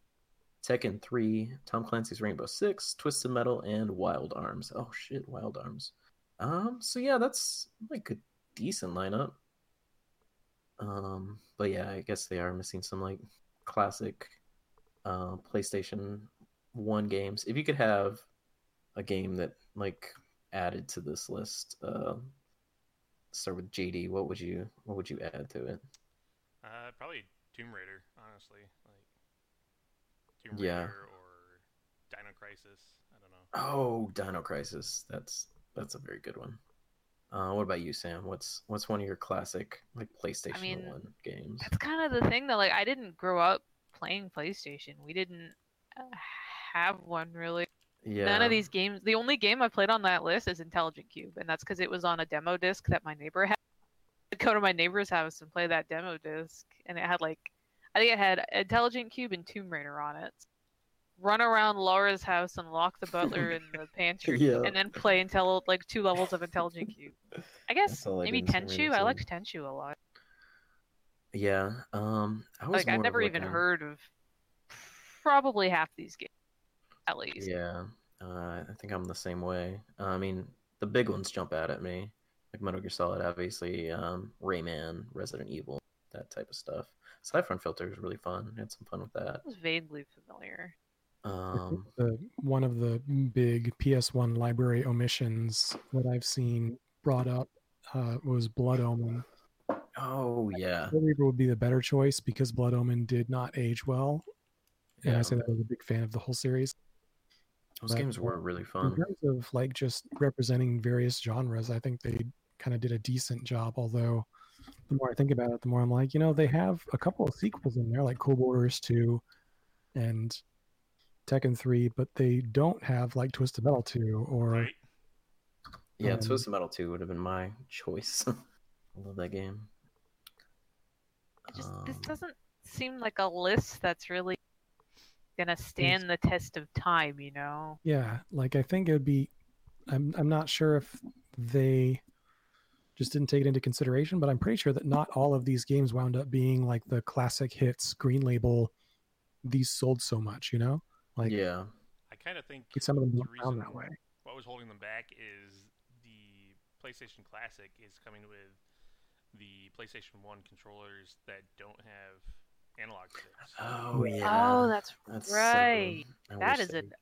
Tekken 3, Tom Clancy's Rainbow Six, Twisted Metal, and Wild Arms. Oh shit, Wild Arms. Um, so yeah, that's like a decent lineup. Um, but yeah, I guess they are missing some like classic uh, PlayStation One games. If you could have a game that like added to this list, uh, start with JD. What would you what would you add to it? Uh, probably Tomb Raider, honestly. Like Tomb Yeah. Raider or Dino Crisis. I don't know. Oh, Dino Crisis. That's that's a very good one. Uh, what about you, Sam? What's what's one of your classic like PlayStation mean, One games? That's kind of the thing though. Like I didn't grow up playing PlayStation. We didn't uh, have one really. Yeah, None of these games. The only game I played on that list is Intelligent Qube, and that's because it was on a demo disc that my neighbor had. I'd go to my neighbor's house and play that demo disc, and it had like, I think it had Intelligent Qube and Tomb Raider on it. Run around Laura's house and lock the butler in the pantry, Yeah. and then play until like two levels of Intelligent Qube. I guess I maybe did in Tomb Raider Tenchu. I liked Tenchu a lot. Yeah. Um, I was Like I've never even heard of probably half these games, at least. Yeah, uh, I think I'm the same way. Uh, I mean, the big ones jump out at me, like Metal Gear Solid, obviously, um, Rayman, Resident Evil, that type of stuff. Syphon Filter is really fun. I had some fun with that. It was vaguely familiar. Um, the one of the big PS1 library omissions that I've seen brought up uh, was Blood Omen. Oh yeah. Soul Reaver would be the better choice because Blood Omen did not age well, and I Yeah. say that as a big fan of the whole series. Those but- games were really fun. In terms of like just representing various genres, I think they kind of did a decent job. Although the more I think about it, the more I'm like, you know, they have a couple of sequels in there, like Cool Boarders 2 and Tekken 3, but they don't have like Twisted Metal 2 or Right? Yeah, Um, Twisted Metal 2 would have been my choice. I love that game. It Just this Um, doesn't seem like a list that's really gonna stand the test of time. You know. Yeah, like I think it would be. I'm I'm not sure if they just didn't take it into consideration, but I'm pretty sure that not all of these games wound up being like the classic hits, green label. These sold so much, you know. Like yeah. I kind of think some of them the don't sound that way. what was holding them back is the PlayStation Classic is coming with the PlayStation 1 controllers that don't have analog sticks. Oh yeah. Oh, that's That's right. I that wish is they- an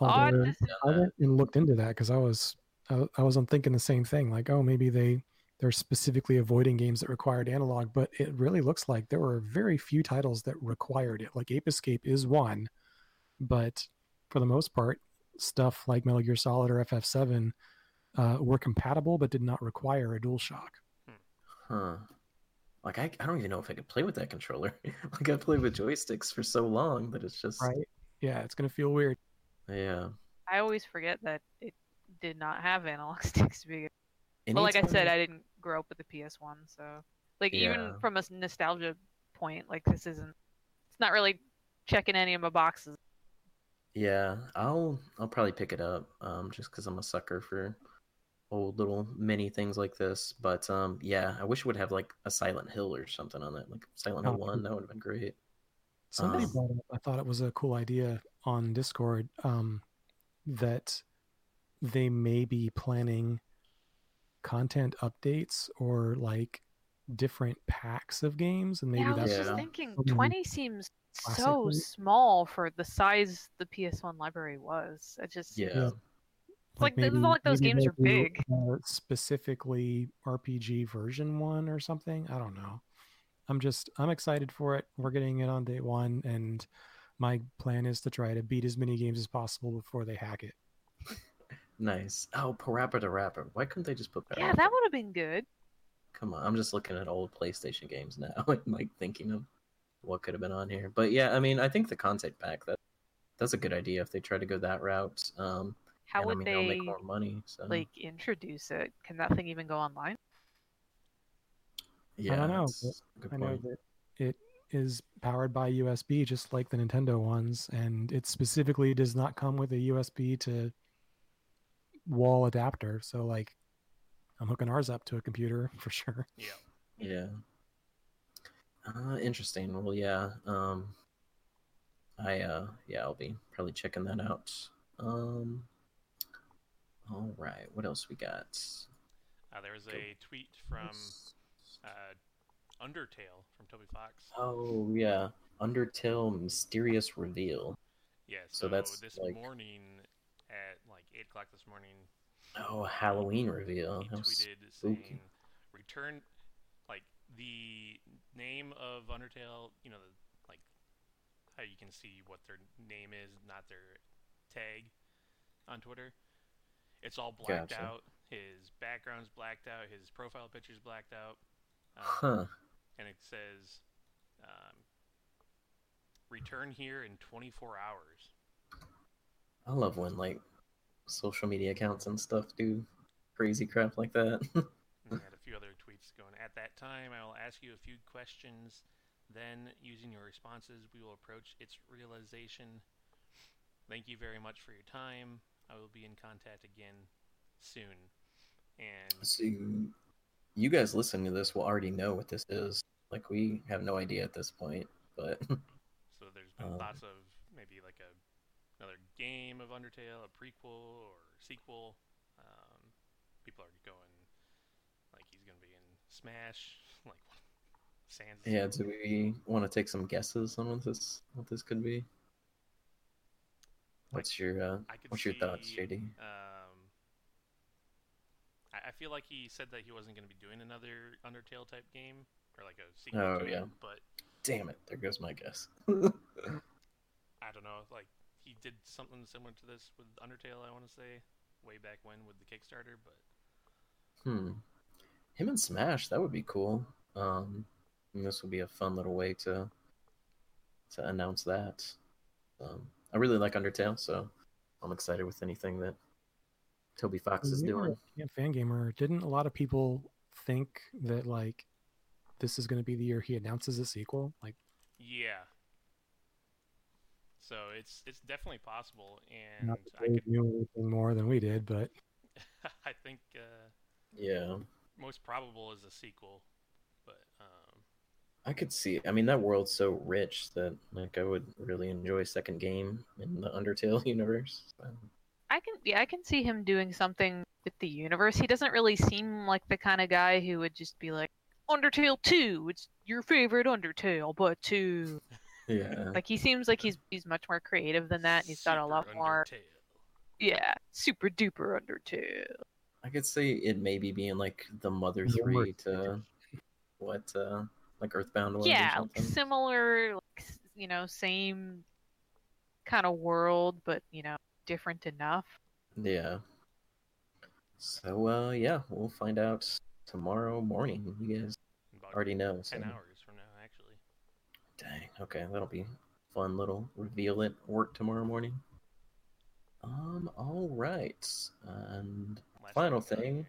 odd. Although. I went and looked into that because I was I, I wasn't thinking the same thing. Like, oh, maybe they they're specifically avoiding games that required analog, but it really looks like there were very few titles that required it. Like Ape Escape is one, but for the most part, stuff like Metal Gear Solid or FF7 uh, were compatible but did not require a DualShock. Huh. Like I, I don't even know if I could play with that controller. like I played with joysticks for so long that it's just Right? Yeah, it's gonna feel weird. yeah. I always forget that it did not have analog sticks to begin. Well, like I said, I didn't grow up with the PS1, so like even from a nostalgia point, like this isn't. It's not really checking any of my boxes. Yeah, I'll I'll probably pick it up, um, just because I'm a sucker for old little mini things like this. But um, yeah, I wish it would have like a Silent Hill or something on that, like Silent Hill Oh. One. That would have been great. Somebody Um, brought up, I thought it was a cool idea on Discord um, that they may be planning content updates or like different packs of games, and maybe yeah, I was that's just Yeah. thinking, Maybe twenty seems so classically- small for the size the PS1 library was. It just Yeah, It's like- it's not like those games they'll are do, big. uh, specifically RPG version one or something. I don't know. I'm just I'm excited for it. We're getting it on day one, and my plan is to try to beat as many games as possible before they hack it. nice. Oh, Parappa the Rapper. Why couldn't they just put yeah, Parappa? that would have been good. Come on, I'm just looking at old PlayStation games now, and like thinking of what could have been on here. But yeah, I mean, I think the content pack that that's a good idea if they try to go that route. Um, How and, would I mean, they'll make more money. So like introduce it? Can that thing even go online? yeah, I don't know, that's a good I know point. that it is powered by USB, just like the Nintendo ones, and it specifically does not come with a USB to wall adapter. So, like, I'm hooking ours up to a computer for sure. Yeah. Yeah. Uh, interesting. Well, yeah. Um, I uh, yeah, I'll be probably checking that out. Um, all right. What else we got? Uh, there was a tweet from uh, Undertale from Toby Fox. Oh yeah, Undertale mysterious reveal. Yeah, so so, that's, this like- morning at like 8 o'clock this morning, Oh, Halloween reveal. he How tweeted spooky. saying, "Return, like the name of Undertale. You know, the, like how you can see what their name is, not their tag on Twitter. It's all blacked Gotcha. out. His background's blacked out. His profile picture's blacked out. Um, Huh. And it says, um, "Return here in 24 hours." I love when like social media accounts and stuff do crazy crap like that. He had a few other tweets going. At that time, I will ask you a few questions. Then, using your responses, we will approach its realization. Thank you very much for your time. I will be in contact again soon. And so you guys listening to this will already know what this is. Like we have no idea at this point, but so there's been Um, thoughts of maybe like a another game of Undertale, a prequel or sequel. Um, people are going like he's going to be in Smash, like Sans. yeah, do we want to take some guesses on what this what this could be? What's your uh, what's your thoughts, JD? Um, I, I feel like he said that he wasn't going to be doing another Undertale type game. or like a sequel Oh, yeah. it. But Damn it! There goes my guess. I don't know. Like he did something similar to this with Undertale. I want to say way back when with the Kickstarter, but hmm. Him and Smash, that would be cool. Um, this would be a fun little way to to announce that. Um, I really like Undertale, so I'm excited with anything that Toby Fox is You doing. a fan gamer. Didn't a lot of people think that like this is going to be the year he announces a sequel? Like, yeah. So it's it's definitely possible, and not I that they could knew anything more than we did, but I think uh, Yeah, most probable is a sequel, but um, I could see. I mean, that world's so rich that like I would really enjoy a second game in the Undertale universe. So, I can yeah, I can see him doing something with the universe. He doesn't really seem like the kind of guy who would just be like Undertale 2, it's your favorite Undertale, but 2. yeah, Like he seems like he's he's much more creative than that. and He's got a lot Super more Undertale. yeah, super duper Undertale. I could see it maybe being like the Mother Three worst to what, uh like Earthbound was. Yeah, like similar, like, you know, same kind of world, but you know, different enough. Yeah. So uh yeah, we'll find out tomorrow morning. You guys About already know. So. ten hours from now, actually. Dang. Okay, that'll be fun little reveal at work tomorrow morning. Um. All right. And Last Final thing on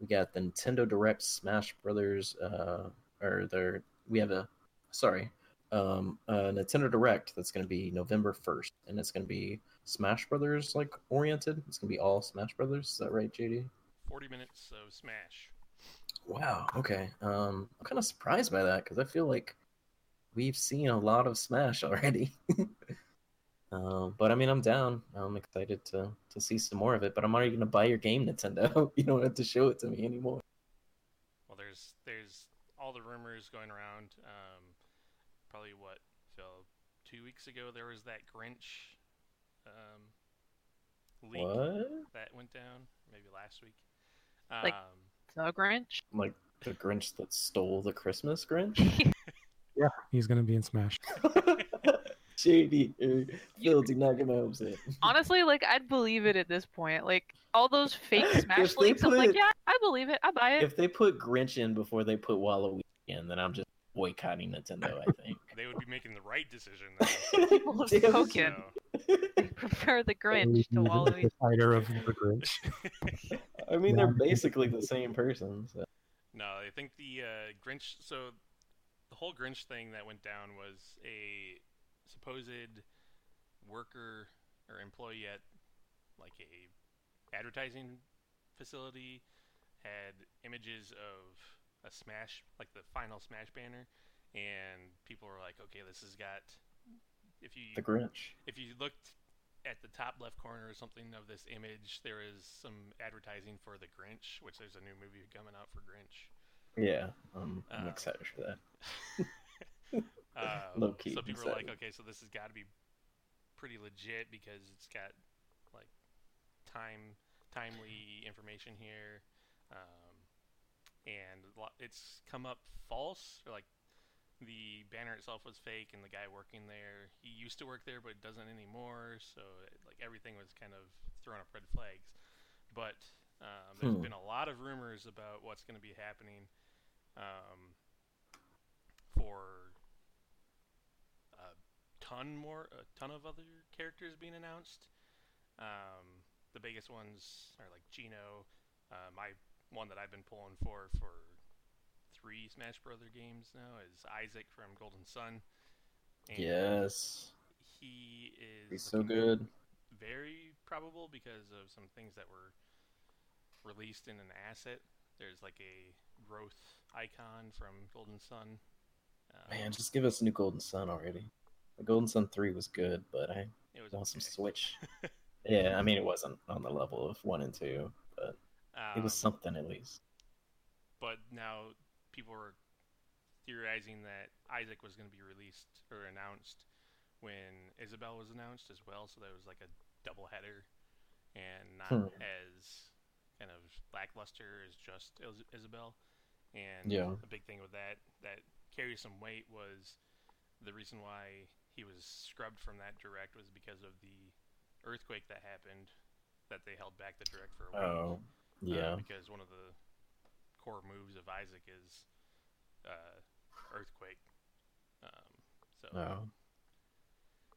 we got the Nintendo Direct Smash Brothers. Uh, or their we have a sorry, um, a Nintendo Direct that's going to be November first, and it's going to be Smash Brothers like oriented. It's going to be all Smash Brothers. Is that right, JD? Forty minutes of Smash. Wow. Okay. Um, I'm kind of surprised by that because I feel like we've seen a lot of Smash already. um, but I mean, I'm down. I'm excited to to see some more of it. But I'm already gonna buy your game, Nintendo. you don't have to show it to me anymore. Well, there's there's all the rumors going around. Um, probably what Phil two weeks ago there was that Grinch um, leak What? that went down. Maybe last week. Like- um, The Grinch. Like the Grinch that stole the Christmas Grinch? yeah, he's going to be in Smash. JD, uh, Phil, do not get my hopes up. Honestly, like I'd believe it at this point. Like all those fake Smash If they leaks, I'm like, yeah, I believe it. I buy it. If they put Grinch in before they put Waluigi in, then I'm just boycotting Nintendo. I think. they would be making the right decision. Then. People have Damn. spoken. So, They prefer the Grinch He's to the Waluigi. fighter of the Grinch. I mean, they're basically the same person. So. no, I think the uh, Grinch. So the whole Grinch thing that went down was a supposed worker or employee at like a advertising facility had images of a smash like the final smash banner and people were like okay this has got if you The Grinch. if you looked at the top left corner or something of this image there is some advertising for the grinch which there's a new movie coming out for grinch Yeah, um, I'm Uh, excited for that. Low-key so people are like, okay, so this has got to be pretty legit because it's got like time timely information here, um, and it's come up false or like the banner itself was fake and the guy working there he used to work there but doesn't anymore. So it, like everything was kind of throwing up red flags. But um, there's Hmm. been a lot of rumors about what's going to be happening um, for ton more, a ton of other characters being announced. Um, the biggest ones are like Geno, uh, my one that I've been pulling for for three Smash Brother games now is Isaac from Golden Sun. And Yes, he is he's so good. very probable because of some things that were released in an asset. There's like a growth icon from Golden Sun. Um, Man, just give us a new Golden Sun already. The Golden Sun three was good, but I it was some okay. Switch. yeah, I mean it wasn't on the level of one and two, but it was Um, something at least. But now people were theorizing that Isaac was going to be released or announced when Isabelle was announced as well. So that was like a double header and not Hmm. as kind of lackluster as just Is- Isabelle. And Yeah. a big thing with that that carries some weight was the reason why he was scrubbed from that direct was because of the earthquake that happened that they held back the direct for a while. Oh, uh, yeah. because one of the core moves of Isaac is uh, earthquake. Um, so Oh,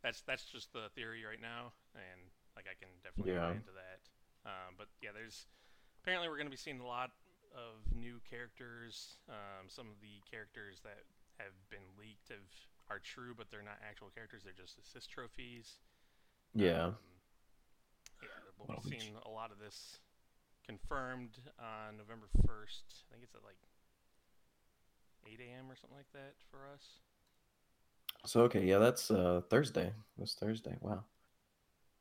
that's that's just the theory right now, and like I can definitely Yeah. buy into that. Um, but yeah, there's apparently we're going to be seeing a lot of new characters. Um, some of the characters that have been leaked have are true, but they're not actual characters. They're just assist trophies. yeah. Um, yeah, we'll Well, be which- a lot of this confirmed on November 1st. I think it's at like 8 a.m. or something like that for us. So okay, yeah, that's uh Thursday. That's Thursday. Wow.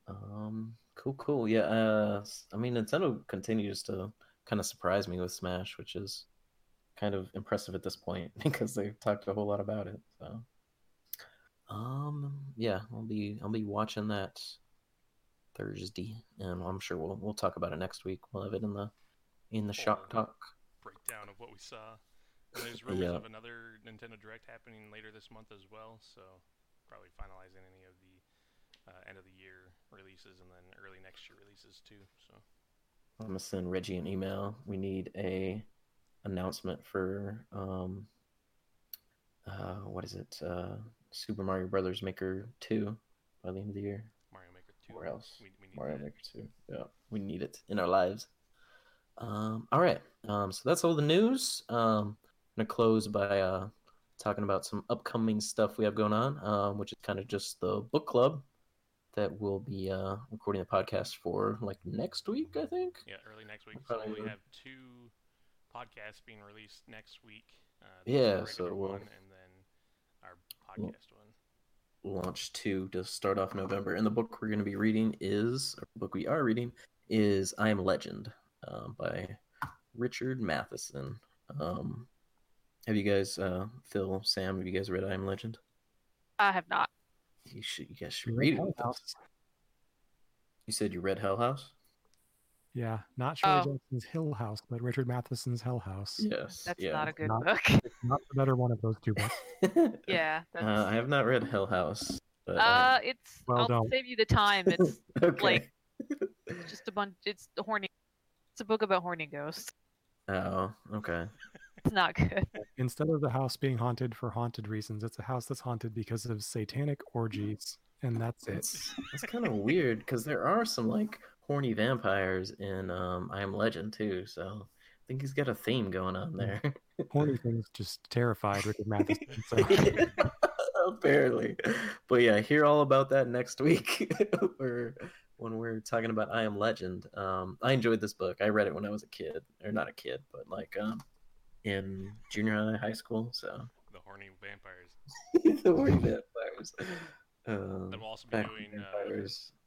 Um, cool, cool. Yeah. Uh, s- I mean, Nintendo continues to kind of surprise me with Smash, which is kind of impressive at this point because they've talked a whole lot about it. So, um, yeah, I'll be I'll be watching that Thursday, and I'm sure we'll we'll talk about it next week. We'll have it in the in the shock talk. Breakdown of what we saw. And there's rumors Yeah. of another Nintendo Direct happening later this month as well, so probably finalizing any of the uh, end of the year releases and then early next year releases too. So I'm gonna send Reggie an email. We need a announcement for um uh what is it? Uh Super Mario Brothers Maker 2 by the end of the year. Mario Maker 2. Where else? We, we need Mario that. Maker 2. Yeah, we need it in our lives. Um all right. Um so that's all the news. Um I'm gonna close by uh talking about some upcoming stuff we have going on, um, which is kind of just the book club that we'll be uh recording the podcast for like next week, I think. Yeah, early next week. So we have two podcasts being released next week. Uh, Yeah, so we'll- one and podcast one. launch two to start off November. And the book we're going to be reading is, or the book we are reading is I Am Legend um, by Richard Matheson. Um, have you guys, uh, Phil, Sam, have you guys read I Am Legend? I have not. You should, you guys should read read it. Hell with us. House? You said you read Hell House? Yeah, not Shirley Oh. Jackson's Hill House, but Richard Matheson's Hell House. Yes. That's yeah. not a good Not- book. It's not the better one of those two books. yeah. That's, uh, I have not read Hill House. But, uh, it's. Well, I'll don't. save you the time. It's okay. like- just a bunch. It's the horny. It's a book about horny ghosts. oh, okay. It's not good. Instead of the house being haunted for haunted reasons, it's a house that's haunted because of satanic orgies, and that's it. It's it's kind of weird because there are some like horny vampires in um I Am Legend too. So I think he's got a theme going on there. Horny things just terrified Richard Matheson. So Apparently, but yeah, hear all about that next week. We're when we're talking about I Am Legend. Um, I enjoyed this book. I read it when I was a kid, or not a kid, but like um in junior high, high school. So The horny vampires. the horny vampires. Um, Then we'll also be doing when uh, vampires. the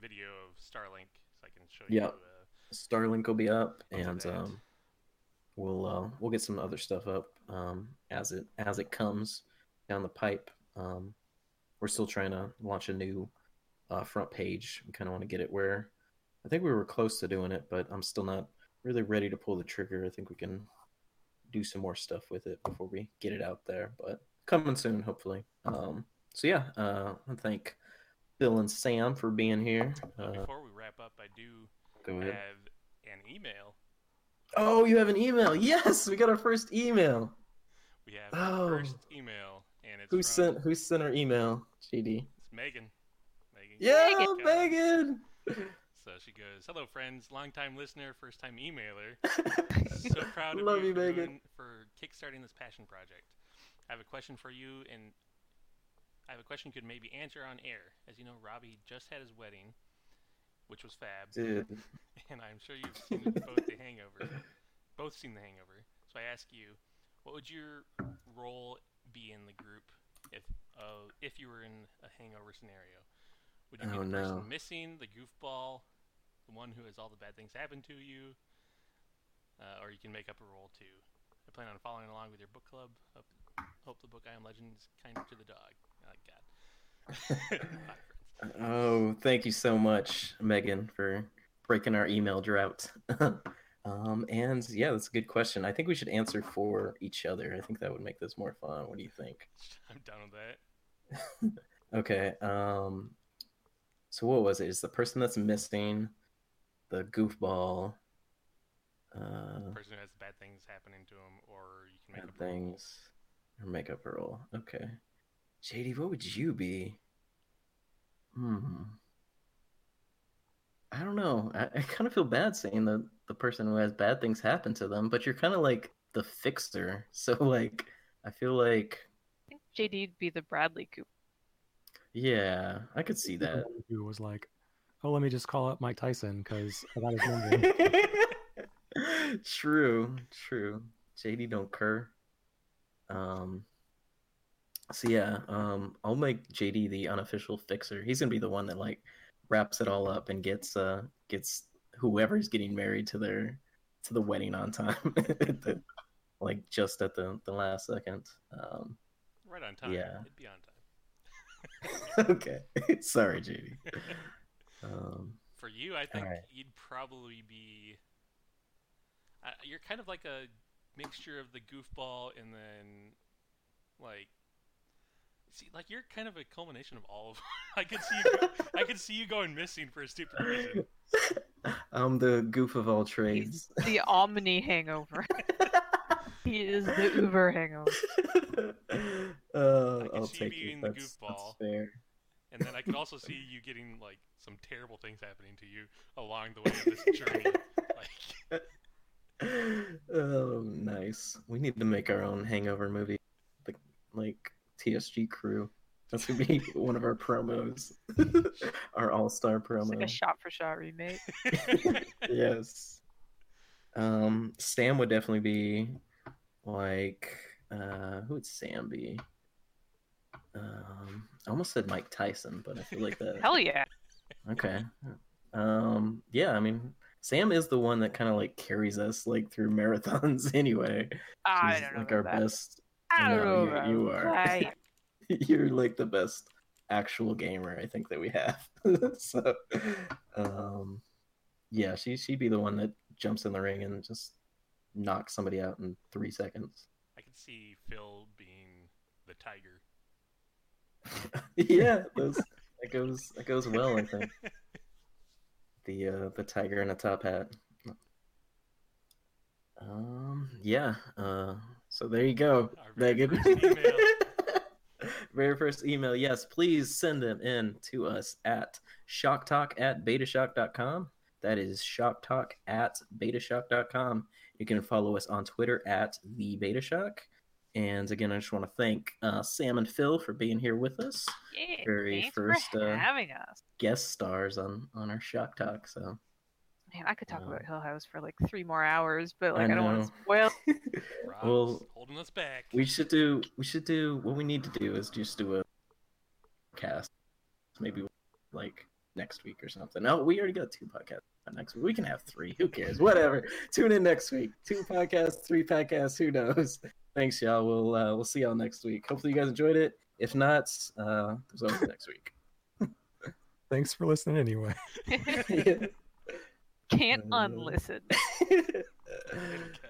video of Starlink, so I can show you. Yep. Uh, Starlink will be up, and um, we'll uh, we'll get some other stuff up um, as it as it comes down the pipe. Um, we're still trying to launch a new uh, front page. We kind of want to get it where I think we were close to doing it, but I'm still not really ready to pull the trigger. I think we can do some more stuff with it before we get it out there, but coming soon, hopefully. Um, so yeah, uh, I thank Bill and Sam for being here. Uh, before we wrap up, I do have an email. Oh, you have an email. Yes, we got our first email. We have Oh. our first email, and it's Who from, sent who sent our email? GD. It's Megan. Megan. Yeah, Megan. Megan. So she goes, "Hello, friends, long-time listener, first-time emailer. so proud of Love you you, Megan. for kickstarting this passion project. I have a question for you, and I have a question you could maybe answer on air. As you know, Robbie just had his wedding, which was fab, Dude. and I'm sure you've seen both The Hangover, both seen The Hangover. So I ask you, what would your role be in the group if uh, if you were in a Hangover scenario? Would you be Oh, the person no. missing, the goofball, the one who has all the bad things happen to you, uh, or you can make up a role too. I plan on following along with your book club. Hope, hope the book I Am Legend is kinder to the dog. Like God. Oh, thank you so much, Megan, for breaking our email drought. Um, and yeah, that's a good question. I think we should answer for each other. I think that would make this more fun. What do you think? I'm done with that. okay. Um, so what was it? Is the person that's missing the goofball? Uh, The person who has bad things happening to him, or you can make bad up things or make up a role. Okay. JD, what would you be? Hmm. I don't know. I, I kind of feel bad saying the the person who has bad things happen to them, but you're kind of like the fixer. So like, I feel like, I think JD'd be the Bradley Cooper. yeah, I could see that. Who was like, "Oh, let me just call up Mike Tyson because I got his number." true, true. JD don't cur. Um. So yeah, um, I'll make JD the unofficial fixer. He's gonna be the one that like wraps it all up and gets uh gets whoever's getting married to their to the wedding on time, the- like just at the the last second. Um. Right on time. Yeah. It'd be on time. okay, sorry, JD. Um. For you, I think Alright. you'd probably be. Uh, you're kind of like a mixture of the goofball and then, like, see, like you're kind of a culmination of all of. I could see you. Go, I could see you going missing for a stupid reason. I'm the goof of all trades. He's the Omni hangover. he is the Uber hangover. uh, I can I'll see you take being it. the That's, that's goofball. fair. And then I could also see you getting like some terrible things happening to you along the way of this journey. Like, oh, nice. We need to make our own Hangover movie, the like TSG crew. That's gonna be one of our promos, our all-star It's promo. like a shot for shot remake. yes. Um, Sam would definitely be like, uh, who would Sam be? Um, I almost said Mike Tyson, but I feel like that. Hell yeah. Okay. Um, yeah, I mean, Sam is the one that kind of like carries us like through marathons anyway. I She's don't know like our that. best. I don't No, know you- you are. that. You're like the best actual gamer I think that we have. so, um, yeah, she she'd be the one that jumps in the ring and just knocks somebody out in three seconds. I could see Phil being the tiger. yeah, those that goes that goes well. I think the uh, the tiger in a top hat. Um, yeah. Uh, so there you go, Our very first email. very first email. Yes, please send them in to us at shocktalk at betashock.com. That is shocktalk at betashock.com. You can follow us on Twitter at the Betashock. And again, I just want to thank uh, Sam and Phil for being here with us, Yeah, Very first, for uh, having us. guest stars on on our Shock Talk. So Man, I could talk uh, about Hill House for like three more hours, but like I I, don't want to spoil. Rob's Well, holding us back. we should do we should do what we need to do is just do a cast, maybe like next week or something. No, we already got two podcasts next week. We can have three. Who cares? Whatever. Tune in next week. Two podcasts, three podcasts. Who knows? Thanks, y'all. We'll uh, we'll see y'all next week. Hopefully, you guys enjoyed it. If not, uh, there's always next week. Thanks for listening anyway. Can't Uh, unlisten. Okay.